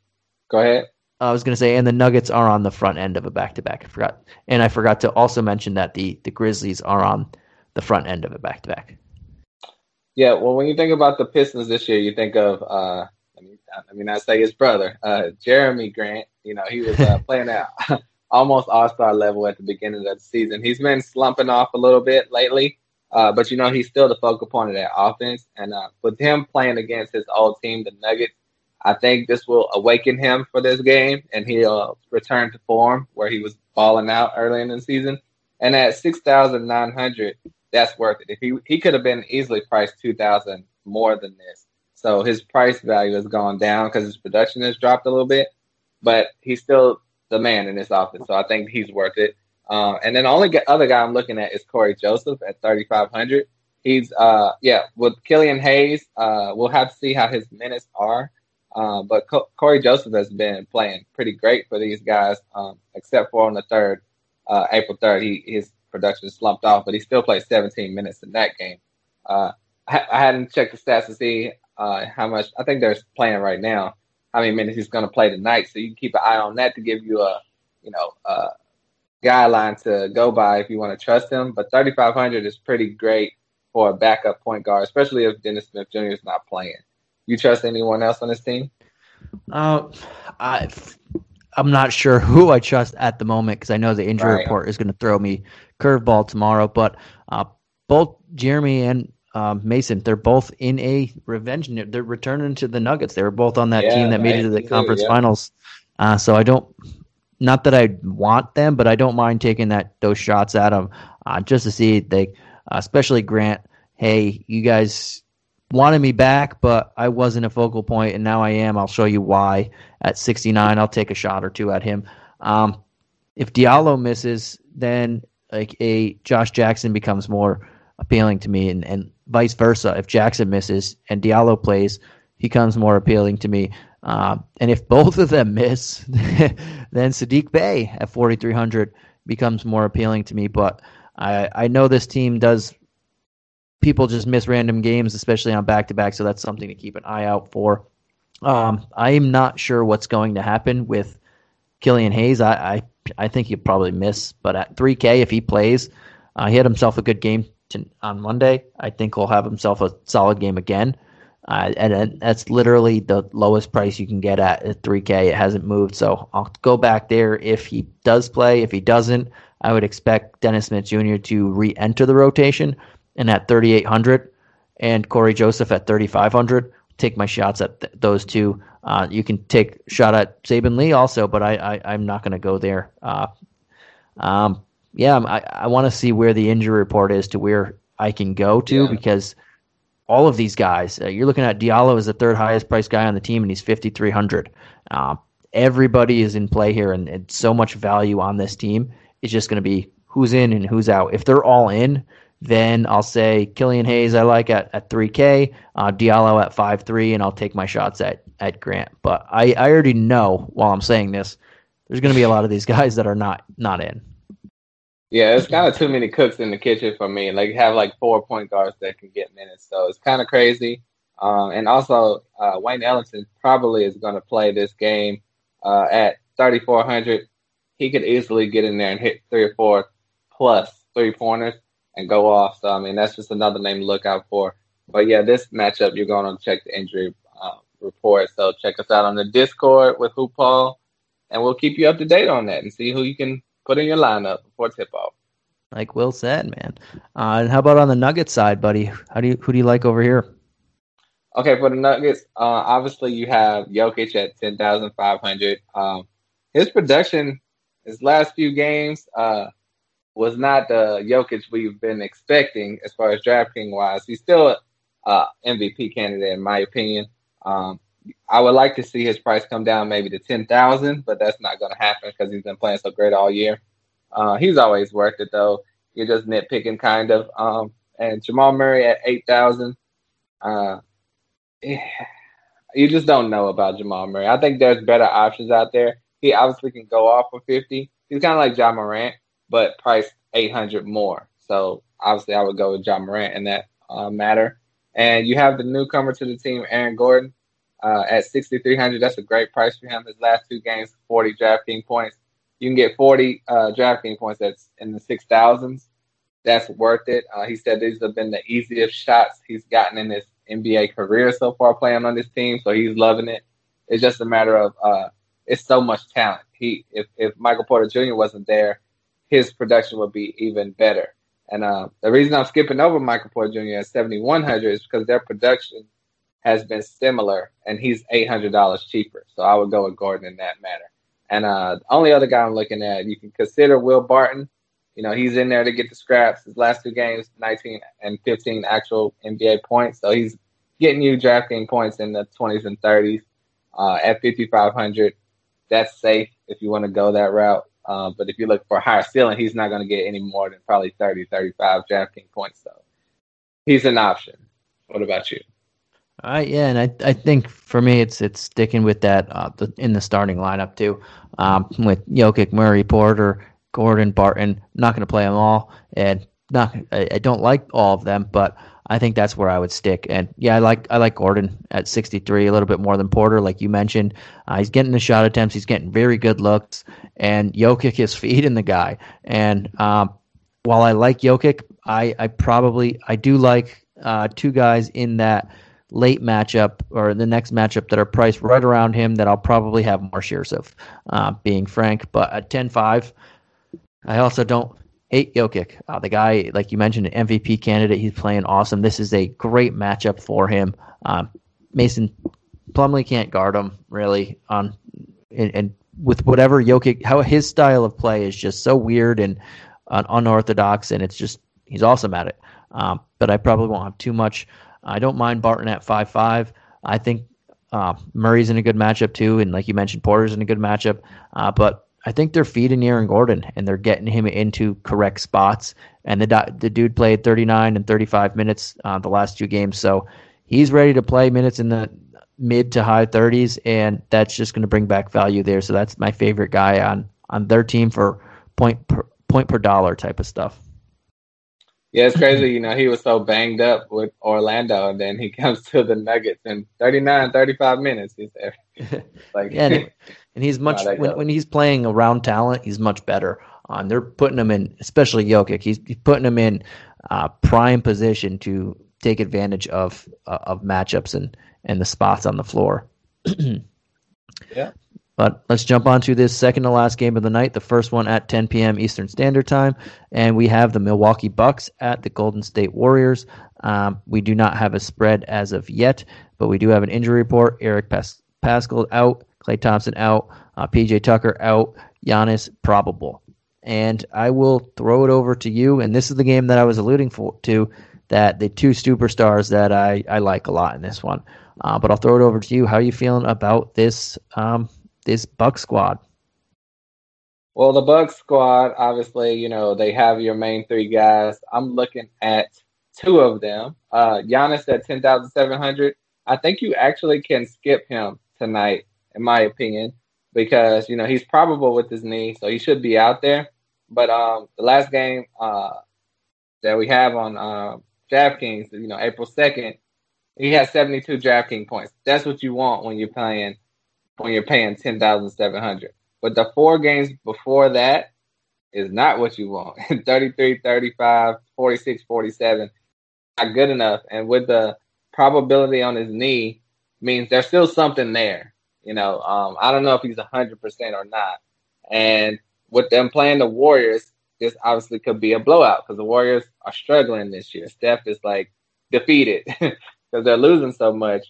[SPEAKER 3] go ahead.
[SPEAKER 2] I was going to say, and the Nuggets are on the front end of a back to back. I forgot, and I forgot to also mention that the the Grizzlies are on the front end of a back to back.
[SPEAKER 3] Yeah. Well, when you think about the Pistons this year, you think of uh, I mean, I mean, I say his brother, uh, Jerami Grant. You know, he was uh, playing at almost All Star level at the beginning of the season. He's been slumping off a little bit lately, uh, but you know, he's still the focal point of that offense. And uh, with him playing against his old team, the Nuggets, I think this will awaken him for this game, and he'll return to form where he was falling out early in the season. And at six thousand nine hundred, that's worth it. If he he could have been easily priced two thousand more than this. So his price value has gone down because his production has dropped a little bit, but he's still the man in this offense. So I think he's worth it. Uh, and then the only other guy I'm looking at is Cory Joseph at 3,500. He's, uh, yeah, with Killian Hayes, uh, we'll have to see how his minutes are. Uh, but Co- Cory Joseph has been playing pretty great for these guys, um, except for on the third, uh, April 3rd, he, his production slumped off, but he still played 17 minutes in that game. Uh, I, I hadn't checked the stats to see uh, how much. I think they're playing right now. how many minutes he's going to play tonight. So you can keep an eye on that to give you a, you know, a guideline to go by if you want to trust him. But 3,500 is pretty great for a backup point guard, especially if Dennis Smith Jr. is not playing. You trust anyone else on this team?
[SPEAKER 2] Uh, I, I'm not sure who I trust at the moment because I know the injury
[SPEAKER 3] Right.
[SPEAKER 2] report is going to throw me curveball tomorrow. But uh, both Jerami and um, Mason, they're both in a revenge. They're returning to the Nuggets. They were both on that
[SPEAKER 3] Yeah,
[SPEAKER 2] team that made it to the conference
[SPEAKER 3] yeah.
[SPEAKER 2] finals. Uh, so I don't, not that I want them, but I don't mind taking that those shots at them uh, just to see they, uh, especially Grant. Hey, you guys wanted me back, but I wasn't a focal point, and now I am. I'll show you why. At 69, I'll take a shot or two at him. Um, if Diallo misses, then like a Josh Jackson becomes more appealing to me, and, and vice versa. If Jackson misses and Diallo plays, he becomes more appealing to me. Uh, and if both of them miss, then Saddiq Bey at 4,300 becomes more appealing to me. But I, I know this team does people just miss random games, especially on back to back. So that's something to keep an eye out for. Um, I'm not sure what's going to happen with Killian Hayes. I, I I think he'll probably miss, but at 3K if he plays, uh, he had himself a good game to, on Monday. I think he'll have himself a solid game again. Uh, and, and that's literally the lowest price you can get at, at 3K. It hasn't moved, so I'll go back there if he does play. If he doesn't, I would expect Dennis Smith Jr. to re-enter the rotation, and at 3,800, and Cory Joseph at 3,500. Take my shots at th- those two. Uh, you can take shot at Saben Lee also, but I, I I'm not going to go there. Uh, um, yeah, I I want to see where the injury report is to where I can go to
[SPEAKER 3] Yeah.
[SPEAKER 2] because all of these guys, uh, you're looking at Diallo as the third highest priced guy on the team, and he's 5,300. Uh, everybody is in play here, and, and so much value on this team. It's just going to be who's in and who's out. If they're all in, then I'll say Killian Hayes I like at, at 3K, uh, Diallo at 5.3, and I'll take my shots at, at Grant. But I, I already know while I'm saying this, there's going to be a lot of these guys that are not not in.
[SPEAKER 3] Yeah, it's kind of too many cooks in the kitchen for me. Like have like four point guards that can get minutes, so it's kind of crazy. Um, and also, uh, Wayne Ellington probably is going to play this game uh, at 3,400. He could easily get in there and hit three or four plus three pointers and go off. So I mean, that's just another name to look out for. But yeah, this matchup you're going to check the injury uh, report. So check us out on the Discord with Hoop Paul, and we'll keep you up to date on that and see who you can put in your lineup before tip off.
[SPEAKER 2] Like Will said, man. Uh, and how about on the Nuggets side, buddy? How do you who do you like over here?
[SPEAKER 3] Okay, for the Nuggets, uh, obviously you have Jokic at ten thousand five hundred. Um, his production, his last few games, uh, was not the Jokic we've been expecting as far as DraftKings wise. He's still a uh, MVP candidate in my opinion. Um, I would like to see his price come down maybe to ten thousand, but that's not going to happen because he's been playing so great all year. Uh, he's always worth it though. You're just nitpicking kind of. Um, and Jamal Murray at eight thousand. Uh, you just don't know about Jamal Murray. I think there's better options out there. He obviously can go off for 50. He's kind of like Ja Morant, but priced 800 more. So obviously, I would go with Ja Morant in that uh, matter. And you have the newcomer to the team, Aaron Gordon, uh, at 6,300. That's a great price for him. His last two games, 40 DraftKings points. You can get 40 uh, points that's in the 6,000s. That's worth it. Uh, he said these have been the easiest shots he's gotten in his NBA career so far playing on this team, so he's loving it. It's just a matter of uh, it's so much talent. He if if Michael Porter Jr. wasn't there, his production would be even better. And uh, the reason I'm skipping over Michael Porter Jr. at 7100 is because their production has been similar, and he's eight hundred dollars cheaper. So I would go with Gordon in that matter. And uh, the only other guy I'm looking at, you can consider Will Barton. You know, he's in there to get the scraps. His last two games, 19 and 15 actual NBA points. So he's getting you DraftKings points in the 20s and 30s uh, at 5,500. That's safe if you want to go that route. Uh, but if you look for a higher ceiling, he's not going to get any more than probably 30, 35 DraftKings points. So he's an option. What about you?
[SPEAKER 2] Right, yeah, and I I think for me it's it's sticking with that uh, the, in the starting lineup too, um, with Jokic, Murray, Porter, Gordon, Barton. not going to play them all, and not I, I don't like all of them, but I think that's where I would stick. And yeah, I like I like Gordon at 63, a little bit more than Porter, like you mentioned. Uh, he's getting the shot attempts. He's getting very good looks, and Jokic is feeding the guy. And um, while I like Jokic, I I probably I do like uh, two guys in that late matchup or the next matchup that are priced right around him that I'll probably have more shares of, uh, being frank. But at 10-5, I also don't hate Jokic. Uh, the guy, like you mentioned, an MVP candidate. He's playing awesome. This is a great matchup for him. Um, Mason Plumlee can't guard him really on, and, and, with whatever Jokic, how his style of play is just so weird and uh, unorthodox, and it's just he's awesome at it. Um, but I probably won't have too much. I don't mind Barton at five five. I think uh, Murray's in a good matchup too, and like you mentioned, Porter's in a good matchup. Uh, but I think they're feeding Aaron Gordon and they're getting him into correct spots. And the the dude played 39 and 35 minutes uh, the last two games, so he's ready to play minutes in the mid to high 30s, and that's just going to bring back value there. So that's my favorite guy on on their team for point per, point per dollar type of stuff.
[SPEAKER 3] Yeah, it's crazy. You know, he was so banged up with Orlando, and then he comes to the Nuggets in 39, 35 minutes. He's there.
[SPEAKER 2] Like, yeah, and he's much when, when he's playing around talent, he's much better. Um, they're putting him in, especially Jokic. He's, he's putting him in uh, prime position to take advantage of uh, of matchups and and the spots on the floor.
[SPEAKER 3] yeah.
[SPEAKER 2] But let's jump on to this second to last game of the night, the first one at 10 p.m. Eastern Standard Time. And we have the Milwaukee Bucks at the Golden State Warriors. Um, we do not have a spread as of yet, but we do have an injury report. Eric Pas- Paschall out, Klay Thompson out, uh, PJ Tucker out, Giannis probable. And I will throw it over to you. And this is the game that I was alluding for, to that the two superstars that I, I like a lot in this one. Uh, but I'll throw it over to you. How are you feeling about this um, this Buck squad?
[SPEAKER 3] Well, the Buck squad, obviously, you know they have your main three guys. I'm looking at two of them. Uh, Giannis at ten thousand seven hundred. I think you actually can skip him tonight in my opinion, because you know he's probable with his knee, so he should be out there. But um, the last game uh, that we have on uh, DraftKings, you know, April second, he has seventy two DraftKings points. That's what you want when you're playing when you're paying ten thousand seven hundred. But the four games before that is not what you want. 33, 35, 46, 47. Not good enough. And with the probability on his knee means there's still something there. You know, um, I don't know if he's hundred percent or not. And with them playing the Warriors, this obviously could be a blowout because the Warriors are struggling this year. Steph is like defeated because they're losing so much.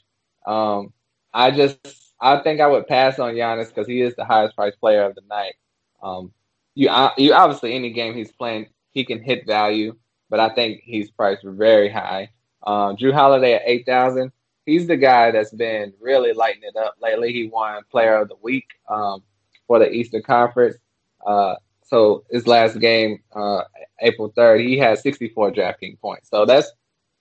[SPEAKER 3] Um, I just, I think I would pass on Giannis because he is the highest priced player of the night. Um, you, you obviously any game he's playing, he can hit value, but I think he's priced very high. Um, Jrue Holiday at eight thousand he's the guy that's been really lighting it up lately. He won Player of the Week um, for the Eastern Conference. Uh, so his last game, uh, April third, he had 64 DraftKings points. So that's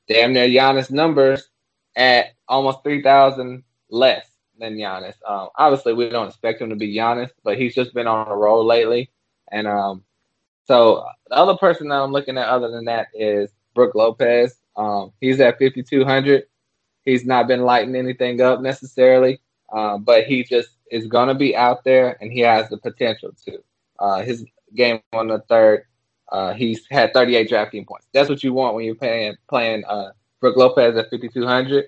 [SPEAKER 3] damn near Giannis numbers at almost 3,000 less than Giannis. Um, obviously, we don't expect him to be Giannis, but he's just been on a roll lately. And um, so the other person that I'm looking at, other than that, is Brook Lopez. Um, he's at 5,200. He's not been lighting anything up necessarily, uh, but he just is going to be out there and he has the potential to. Uh, his game on the third, uh, he's had 38 DraftKings points. That's what you want when you're playing playing uh, Brook Lopez at 5200.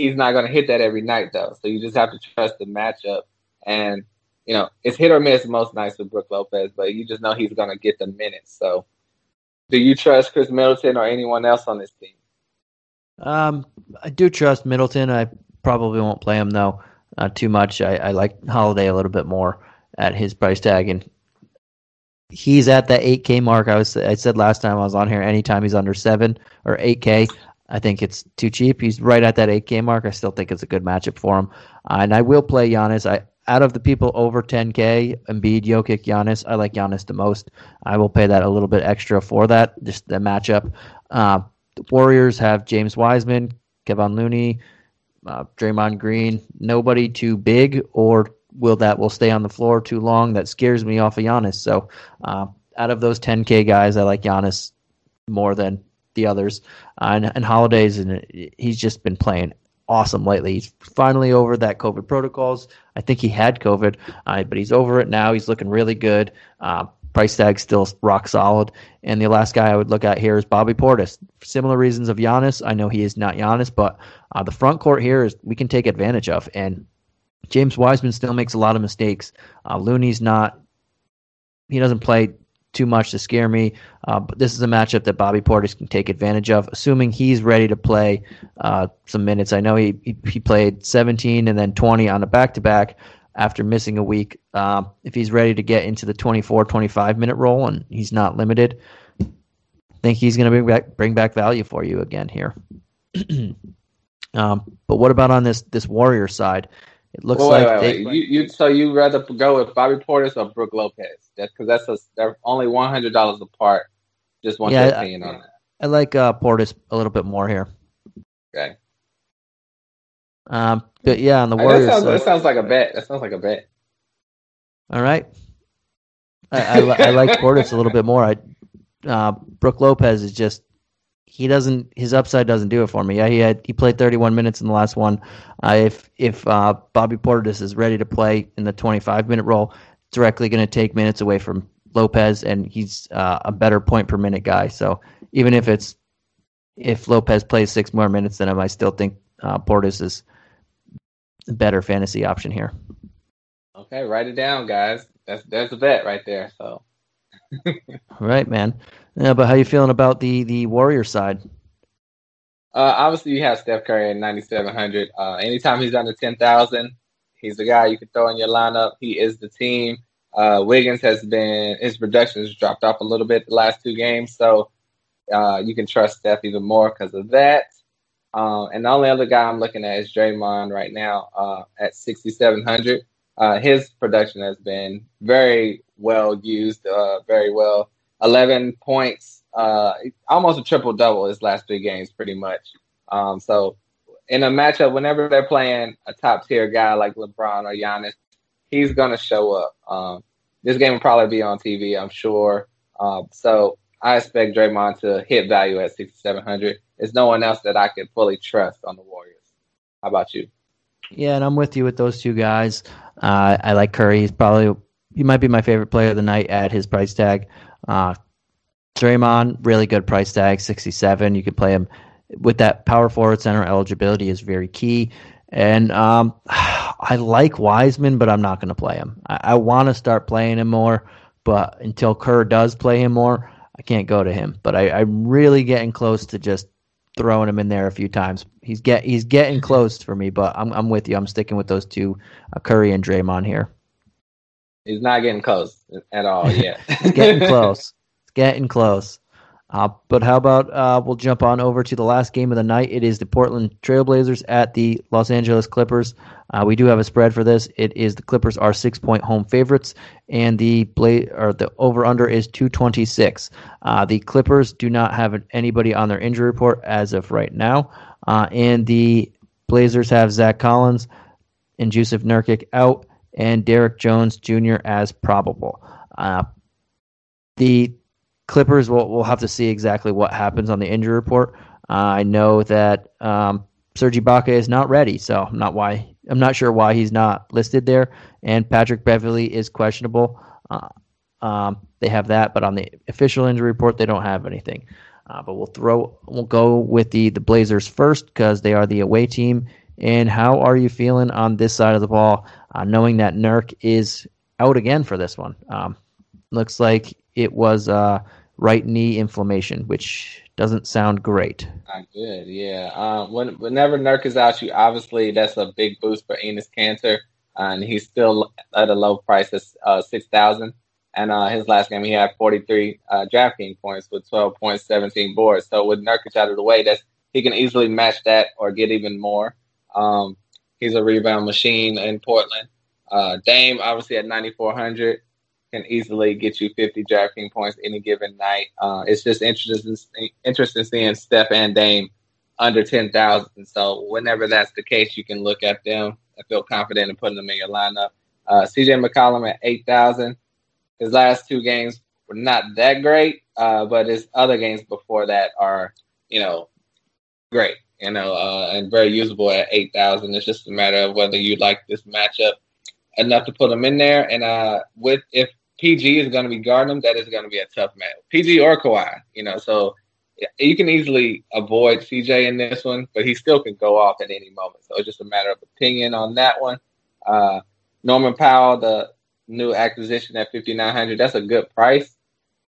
[SPEAKER 3] He's not going to hit that every night though, so you just have to trust the matchup. And you know it's hit or miss most nights with Brook Lopez, but you just know he's going to get the minutes. So, do you trust Khris Middleton or anyone else on this team?
[SPEAKER 2] Um, I do trust Middleton. I probably won't play him though uh, too much. I, I like Holiday a little bit more at his price tag, and he's at that 8K mark. I was I said last time I was on here. Anytime he's under seven or 8K, I think it's too cheap. He's right at that 8K mark. I still think it's a good matchup for him, uh, and I will play Giannis. I out of the people over 10K, Embiid, Jokic, Giannis, I like Giannis the most. I will pay that a little bit extra for that, just the matchup. Uh, the Warriors have James Wiseman, Kevon Looney, uh, Draymond Green. Nobody too big, or will that will stay on the floor too long? That scares me off of Giannis. So, uh, out of those 10K guys, I like Giannis more than the others. Uh, and, and Holiday's and he's just been playing awesome lately. He's finally over that COVID protocols. I think he had COVID, uh, but he's over it now. He's looking really good. Uh, price tag still rock solid. And the last guy I would look at here is Bobby Portis. For similar reasons of Giannis. I know he is not Giannis, but uh, the front court here is we can take advantage of. And James Wiseman still makes a lot of mistakes. Uh, Looney's not. He doesn't play too much to scare me. Uh, but this is a matchup that Bobby Portis can take advantage of, assuming he's ready to play uh, some minutes. I know he, he, he played 17 and then 20 on a back to back after missing a week. Um, if he's ready to get into the 24, 25 minute role and he's not limited, I think he's going to bring back bring back value for you again here. um, but what about on this this Warrior side? It looks well, like wait,
[SPEAKER 3] wait, wait. You, you so you'd rather go with Bobby Portis or Brook Lopez? That's because that's a, they're only one hundred dollars apart. Just want yeah, your opinion I, on that. I
[SPEAKER 2] like uh, Portis a little bit more here.
[SPEAKER 3] Okay.
[SPEAKER 2] Um, but yeah, on the Warriors,
[SPEAKER 3] that sounds, that sounds like a bet. That sounds like a bet.
[SPEAKER 2] All right. I, I, I like Portis a little bit more. I uh, Brook Lopez is just he doesn't his upside doesn't do it for me. Yeah, he had he played 31 minutes in the last one. Uh, if if uh, Bobby Portis is ready to play in the 25 minute role, directly going to take minutes away from Lopez, and he's uh, a better point per minute guy. So even if it's if Lopez plays six more minutes than him, I still think uh, Portis is a better fantasy option here.
[SPEAKER 3] Okay, write it down, guys. That's that's a bet right there. So.
[SPEAKER 2] Right, man. Yeah, but how you feeling about the the Warrior side?
[SPEAKER 3] Uh, obviously, you have Steph Curry at 9,700. Uh, anytime he's under 10,000, he's the guy you can throw in your lineup. He is the team. Uh, Wiggins has been his production has dropped off a little bit the last two games, so uh, you can trust Steph even more because of that. Uh, and the only other guy I'm looking at is Draymond right now uh, at 6,700. Uh, his production has been very well used, uh, very well. 11 points, uh, almost a triple double his last three games, pretty much. Um, so in a matchup, whenever they're playing a top tier guy like LeBron or Giannis, he's to show up. Um, this game will probably be on TV, I'm sure. Um, so I expect Draymond to hit value at 6,700. There's no one else that I could fully trust on the Warriors. How about you?
[SPEAKER 2] Yeah, and I'm with you with those two guys. Uh, I like Curry. He's probably he might be my favorite player of the night at his price tag. Uh, Draymond, really good price tag, 67. You can play him with that power forward center eligibility is very key. And um, I like Wiseman, but I'm not going to play him. I, I want to start playing him more, but until Kerr does play him more, I can't go to him. But I, I'm really getting close to just throwing him in there a few times. He's get he's getting close for me, but I'm I'm with you. I'm sticking with those two, uh, Curry and Draymond here.
[SPEAKER 3] He's not getting close at all yet.
[SPEAKER 2] He's getting close. It's getting close. Uh, but how about uh, we'll jump on over to the last game of the night? It is the Portland Trailblazers at the Los Angeles Clippers. Uh, we do have a spread for this. It is the Clippers are six point home favorites, and the Bla- or the over under is two twenty six. Uh, the Clippers do not have anybody on their injury report as of right now, uh, and the Blazers have Zach Collins and Jusuf Nurkic out, and Derrick Jones Jr. as probable. Uh, the Clippers will will have to see exactly what happens on the injury report. Uh, I know that um, Serge Ibaka is not ready, so I'm not why I'm not sure why he's not listed there. And Patrick Beverley is questionable. Uh, um, they have that, but on the official injury report, they don't have anything. Uh, but we'll throw we'll go with the the Blazers first because they are the away team. And how are you feeling on this side of the ball, uh, knowing that Nurk is out again for this one? Um, looks like it was uh, right knee inflammation, which doesn't sound great.
[SPEAKER 3] Not good, yeah. Um, when, whenever Nurk is out, you obviously that's a big boost for Enes Kanter, uh, and he's still at a low price of uh, six thousand. And uh, his last game, he had 43 uh, DraftKings points with 12 points, 17 boards. So with Nurkic out of the way, that's he can easily match that or get even more. Um, he's a rebound machine in Portland. Uh, Dame obviously at 9,400 can easily get you 50 DraftKings points any given night. Uh, it's just interesting, interesting seeing Steph and Dame under 10,000. So whenever that's the case, you can look at them and feel confident in putting them in your lineup. Uh, CJ McCollum at 8,000. His last two games were not that great. uh, but his other games before that are, you know, great, you know, uh, and very usable at 8,000. It's just a matter of whether you like this matchup enough to put him in there. And uh, with if PG is going to be guarding him, that is going to be a tough match. PG or Kawhi, you know, so you can easily avoid CJ in this one, but he still can go off at any moment. So it's just a matter of opinion on that one. Uh, Norman Powell, the new acquisition at 5,900, that's a good price.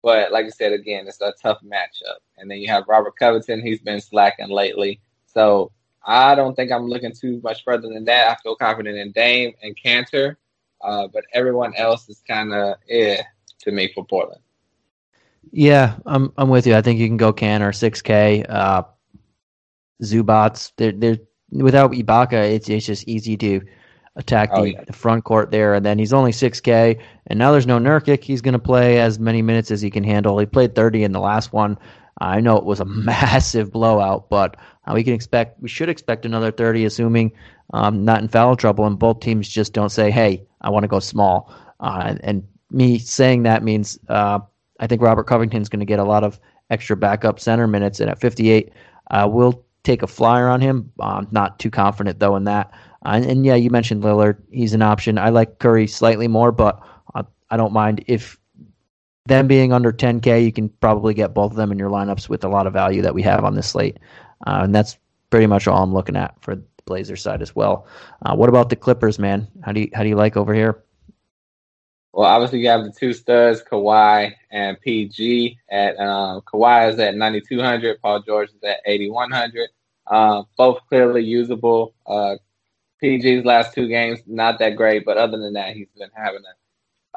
[SPEAKER 3] But like I said, again, it's a tough matchup. And then you have Robert Covington. He's been slacking lately. So I don't think I'm looking too much further than that. I feel confident in Dame and Kanter. Uh, but everyone else is kind of eh to me for Portland.
[SPEAKER 2] Yeah, I'm I'm with you. I think you can go Kanter, 6K, uh, Zubac. They're, they're, without Ibaka, it's, it's just easy to attack oh, the, yeah. the, front court there. And then he's only 6K, and now there's no Nurkic. He's going to play as many minutes as he can handle. He played 30 in the last one. I know it was a massive blowout, but uh, we can expect we should expect another 30, assuming um, not in foul trouble, and both teams just don't say, "Hey, I want to go small." Uh, and me saying that means uh, I think Robert Covington's going to get a lot of extra backup center minutes, and at 58, uh, we'll take a flyer on him. I'm not too confident though in that. Uh, and, yeah, you mentioned Lillard. He's an option. I like Curry slightly more, but uh, I don't mind if them being under 10K, you can probably get both of them in your lineups with a lot of value that we have on this slate. Uh, and that's pretty much all I'm looking at for the Blazers side as well. Uh, what about the Clippers, man? How do you how do you like over here?
[SPEAKER 3] Well, obviously you have the two studs, Kawhi and PG. At um, Kawhi is at 9200, Paul George is at 8100. Uh, both clearly usable. Uh, PG's last two games not that great, but other than that, he's been having a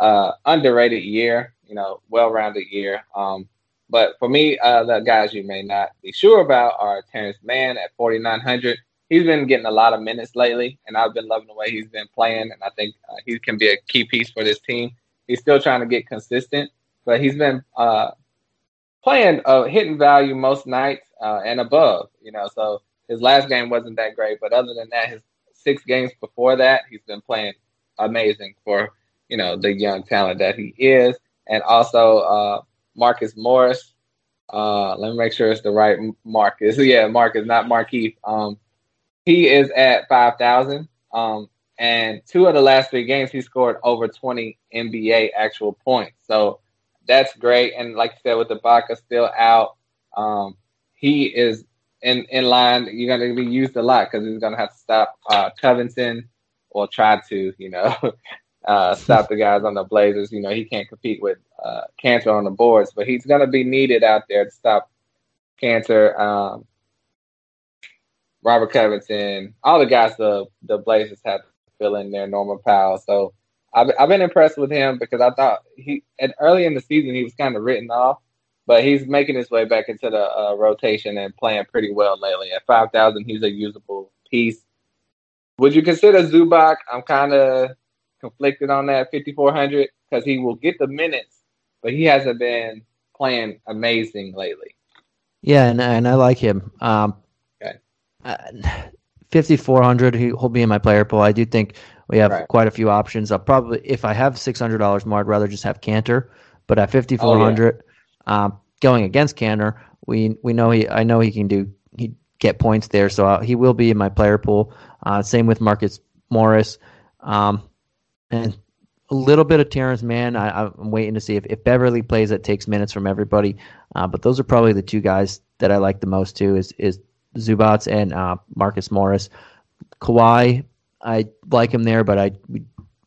[SPEAKER 3] uh, underrated year. You know, well-rounded year. Um, but for me, uh, the guys you may not be sure about are Terance Mann at 4900 he's been getting a lot of minutes lately, and I've been loving the way he's been playing. And I think uh, he can be a key piece for this team. He's still trying to get consistent, but he's been uh, playing uh, hitting value most nights uh, and above. You know, so his last game wasn't that great, but other than that, his six games before that, he's been playing amazing for you know the young talent that he is, and also uh, Marcus Morris. Uh, let me make sure it's the right Marcus. Yeah, Marcus, not Markieff. Um, he is at 5,000. Um, and two of the last three games, he scored over 20 NBA actual points. So that's great. And like you said, with the Ibaka still out, um, he is in, in line. You're going to be used a lot because he's going to have to stop uh, Covington or try to, you know, uh, stop the guys on the Blazers. You know, he can't compete with uh, on the boards, but he's going to be needed out there to stop Kanter. Um, Robert Covington, all the guys the the Blazers have to fill in there, Norman Powell. So I've I've been impressed with him because I thought he and early in the season he was kind of written off, but he's making his way back into the uh, rotation and playing pretty well lately. At five thousand, he's a usable piece. Would you consider Zubac? I'm kind of conflicted on that 5400 because he will get the minutes, but he hasn't been playing amazing lately.
[SPEAKER 2] Yeah, and and I like him. Um, uh, 5400 he'll be in my player pool. I do think we have right. quite a few options. I'll probably if I have $600 more, I'd rather just have Kanter. But at 5400 oh, yeah. um, going against Kanter, we we know he I know he can do he get points there, so uh, he will be in my player pool. Uh, same with Marcus Morris. Um, and a little bit of Terance Mann. I, am waiting to see if, if Beverley plays. That takes minutes from everybody, uh, but those are probably the two guys that I like the most too. Is is Zubac and uh, Marcus Morris. Kawhi, I like him there, but I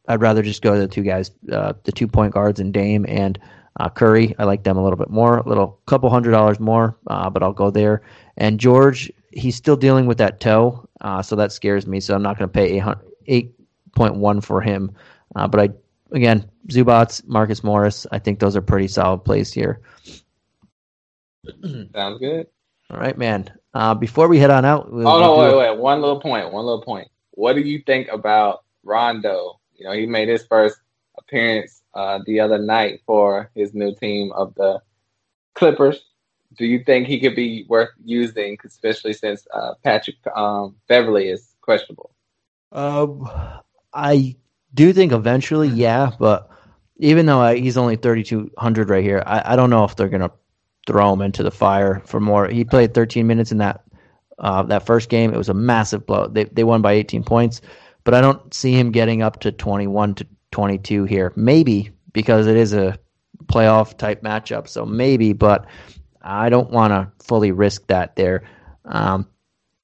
[SPEAKER 2] I'd rather just go to the two guys, uh, the two point guards and Dame and uh, Curry. I like them a little bit more, a little couple hundred dollars more, uh, but I'll go there. And George, he's still dealing with that toe, uh, so that scares me. So I'm not going to pay eight point one for him. Uh, but I again, Zubac, Marcus Morris, I think those are pretty solid plays here.
[SPEAKER 3] Sounds good.
[SPEAKER 2] All right, man. Uh, before we head on out,
[SPEAKER 3] we'll, oh no, wait, wait, one little point, one little point. What do you think about Rondo? You know, he made his first appearance uh, the other night for his new team of the Clippers. Do you think he could be worth using, especially since uh, Patrick um, Beverley is questionable?
[SPEAKER 2] Um, I do you think eventually, yeah, but even though I, he's only thirty two hundred right here, I, I don't know if they're gonna throw him into the fire for more. He played 13 minutes in that uh, that first game. It was a massive blow. They they won by 18 points, but I don't see him getting up to 21 to 22 here. Maybe because it is a playoff type matchup, so maybe, but I don't want to fully risk that there. Um,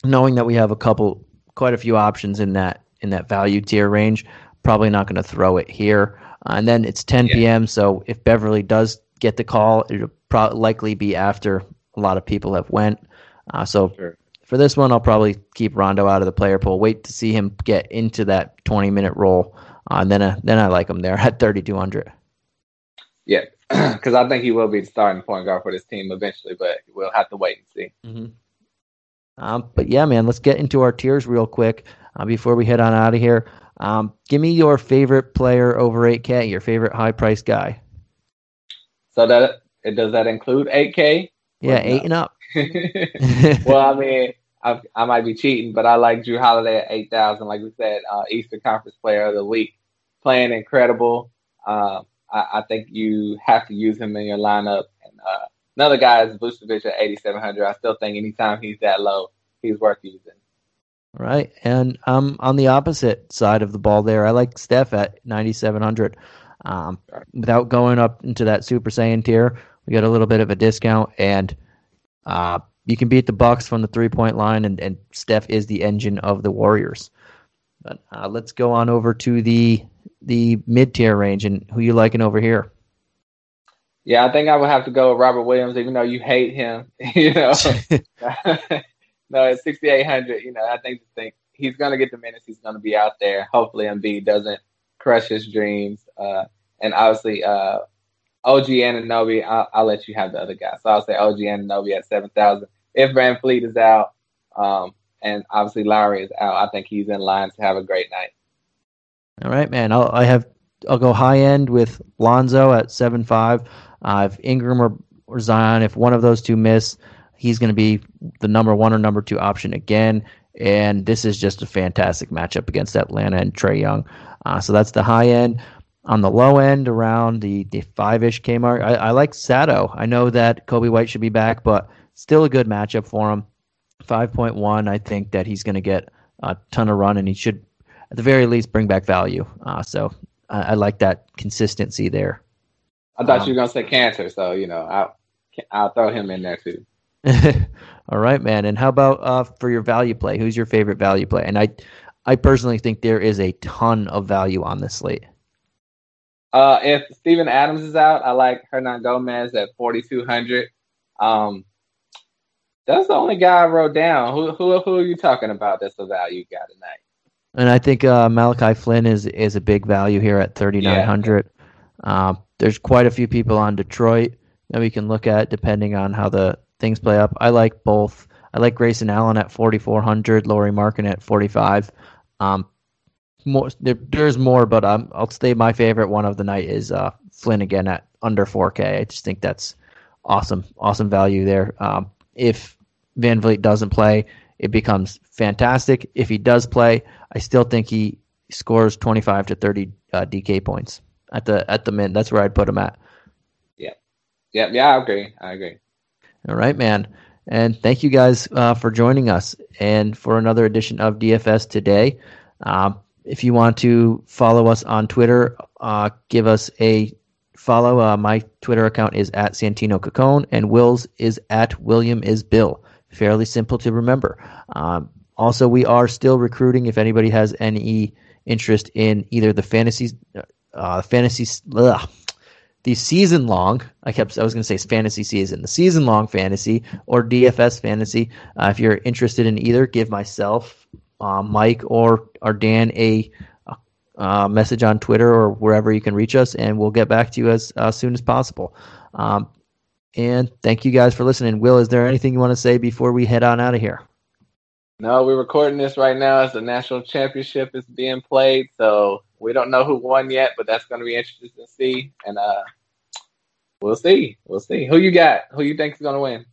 [SPEAKER 2] knowing that we have a couple, quite a few options in that in that value tier range, probably not going to throw it here. Uh, and then it's 10 yeah. p.m. So if Beverley does get the call, it'll pro- likely be after a lot of people have went. Uh, so sure. for this one, I'll probably keep Rondo out of the player pool. Wait to see him get into that 20 minute role, uh, and then uh, then I like him there at 3200.
[SPEAKER 3] Yeah, because I think he will be the starting point guard for this team eventually, but we'll have to wait and see.
[SPEAKER 2] Mm-hmm. Um, but yeah, man, let's get into our tiers real quick uh, before we head on out of here. Um, give me your favorite player over 8K, your favorite high price guy.
[SPEAKER 3] So that does that include 8K?
[SPEAKER 2] Yeah, eight and up.
[SPEAKER 3] well, I mean, I, I, might be cheating, but I like Jrue Holiday at 8,000. Like we said, uh, Eastern Conference Player of the Week, playing incredible. Uh, I, I, think you have to use him in your lineup. And uh, another guy is Vucevic at 8,700. I still think anytime he's that low, he's worth using.
[SPEAKER 2] Right. And I'm on the opposite side of the ball there, I like Steph at 9,700. Um, without going up into that Super Saiyan tier, we got a little bit of a discount, and uh, you can beat the Bucks from the three point line, and, and Steph is the engine of the Warriors. But uh, let's go on over to the the mid tier range, and who you liking over here?
[SPEAKER 3] Yeah, I think I would have to go with Robert Williams, even though you hate him. you know, no, it's 6,800. You know, I think, think he's going to get the minutes. He's going to be out there. Hopefully, Embiid doesn't crush his dreams. Uh, and obviously, uh, OG Anunoby, I'll, I'll, let you have the other guy. So I'll say OG Anunoby at 7,000. If VanVleet is out, um, and obviously Lowry is out, I think he's in line to have a great night.
[SPEAKER 2] All right, man. I'll, I have I'll go high end with Lonzo at seven five. Uh, if Ingram or, or Zion, if one of those two miss, He's going to be the number one or number two option again. And this is just a fantastic matchup against Atlanta and Trae Young. Uh, so that's the high end. On the low end, around the, the five ish K mark, I, I like Sato. I know that Coby White should be back, but still a good matchup for him. 5.1, I think that he's going to get a ton of run, and he should, at the very least, bring back value. Uh, so I, I, like that consistency there.
[SPEAKER 3] I thought um, you were going to say cancer, so, you know, I'll, I'll throw him in there too.
[SPEAKER 2] All right, man. And how about uh, for your value play? Who's your favorite value play? And I, I personally think there is a ton of value on this slate.
[SPEAKER 3] Uh, if Steven Adams is out, I like Hernangomez at 4,200. Um, that's the only guy I wrote down. Who who who are you talking about? That's a value guy tonight.
[SPEAKER 2] And I think uh, Malachi Flynn is is a big value here at 3,900. Yeah. Uh, there's quite a few people on Detroit that we can look at depending on how the things play up. I like both. I like Grayson Allen at 4,400, Lauri Markkanen at 45. Um, more there, there's more, but um, I'll say my favorite one of the night is uh, Flynn again at under 4K. I just think that's awesome, awesome value there. Um, if VanVleet doesn't play, it becomes fantastic. If he does play, I still think he scores 25 to 30 uh, DK points at the at the min. That's where I'd put him at.
[SPEAKER 3] Yeah, yeah, yeah. I agree. I agree.
[SPEAKER 2] All right, man. And thank you guys uh, for joining us and for another edition of DFS today. Um, if you want to follow us on Twitter, uh, give us a follow. Uh, my Twitter account is at Santino Cacone, and Will's is at William is Bill. Fairly simple to remember. Um, also, we are still recruiting. If anybody has any interest in either the fantasy, uh, fantasy, ugh, the season long, I kept, I was going to say fantasy season, the season long fantasy or DFS fantasy. Uh, if you're interested in either, give myself, uh, Mike, or or Dan a uh, message on Twitter or wherever you can reach us, and we'll get back to you as uh, soon as possible. Um, and thank you guys for listening. Will, is there anything you want to say before we head on out of here?
[SPEAKER 3] No, we're recording this right now as the national championship is being played. So we don't know who won yet, but that's going to be interesting to see. And uh, we'll see. We'll see. Who you got? Who you think is going to win?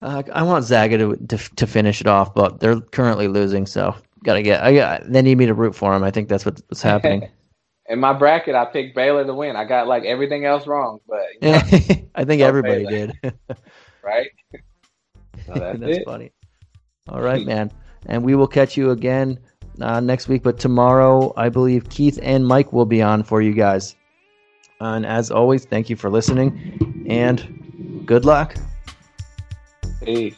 [SPEAKER 2] Uh, I want Zaga to, to, to finish it off, but they're currently losing, so gotta get. I got. They need me to root for them. I think that's what's happening.
[SPEAKER 3] in my bracket, I picked Baylor to win. I got like everything else wrong, but
[SPEAKER 2] you know, I think everybody Baylor. did.
[SPEAKER 3] right? So that's, that's
[SPEAKER 2] funny. All right, man. And we will catch you again uh, next week. But tomorrow, I believe Keith and Mike will be on for you guys. And as always, thank you for listening and good luck.
[SPEAKER 3] Peace.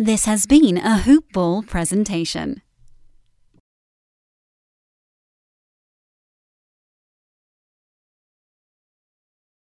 [SPEAKER 1] This has been a Hoop Ball presentation.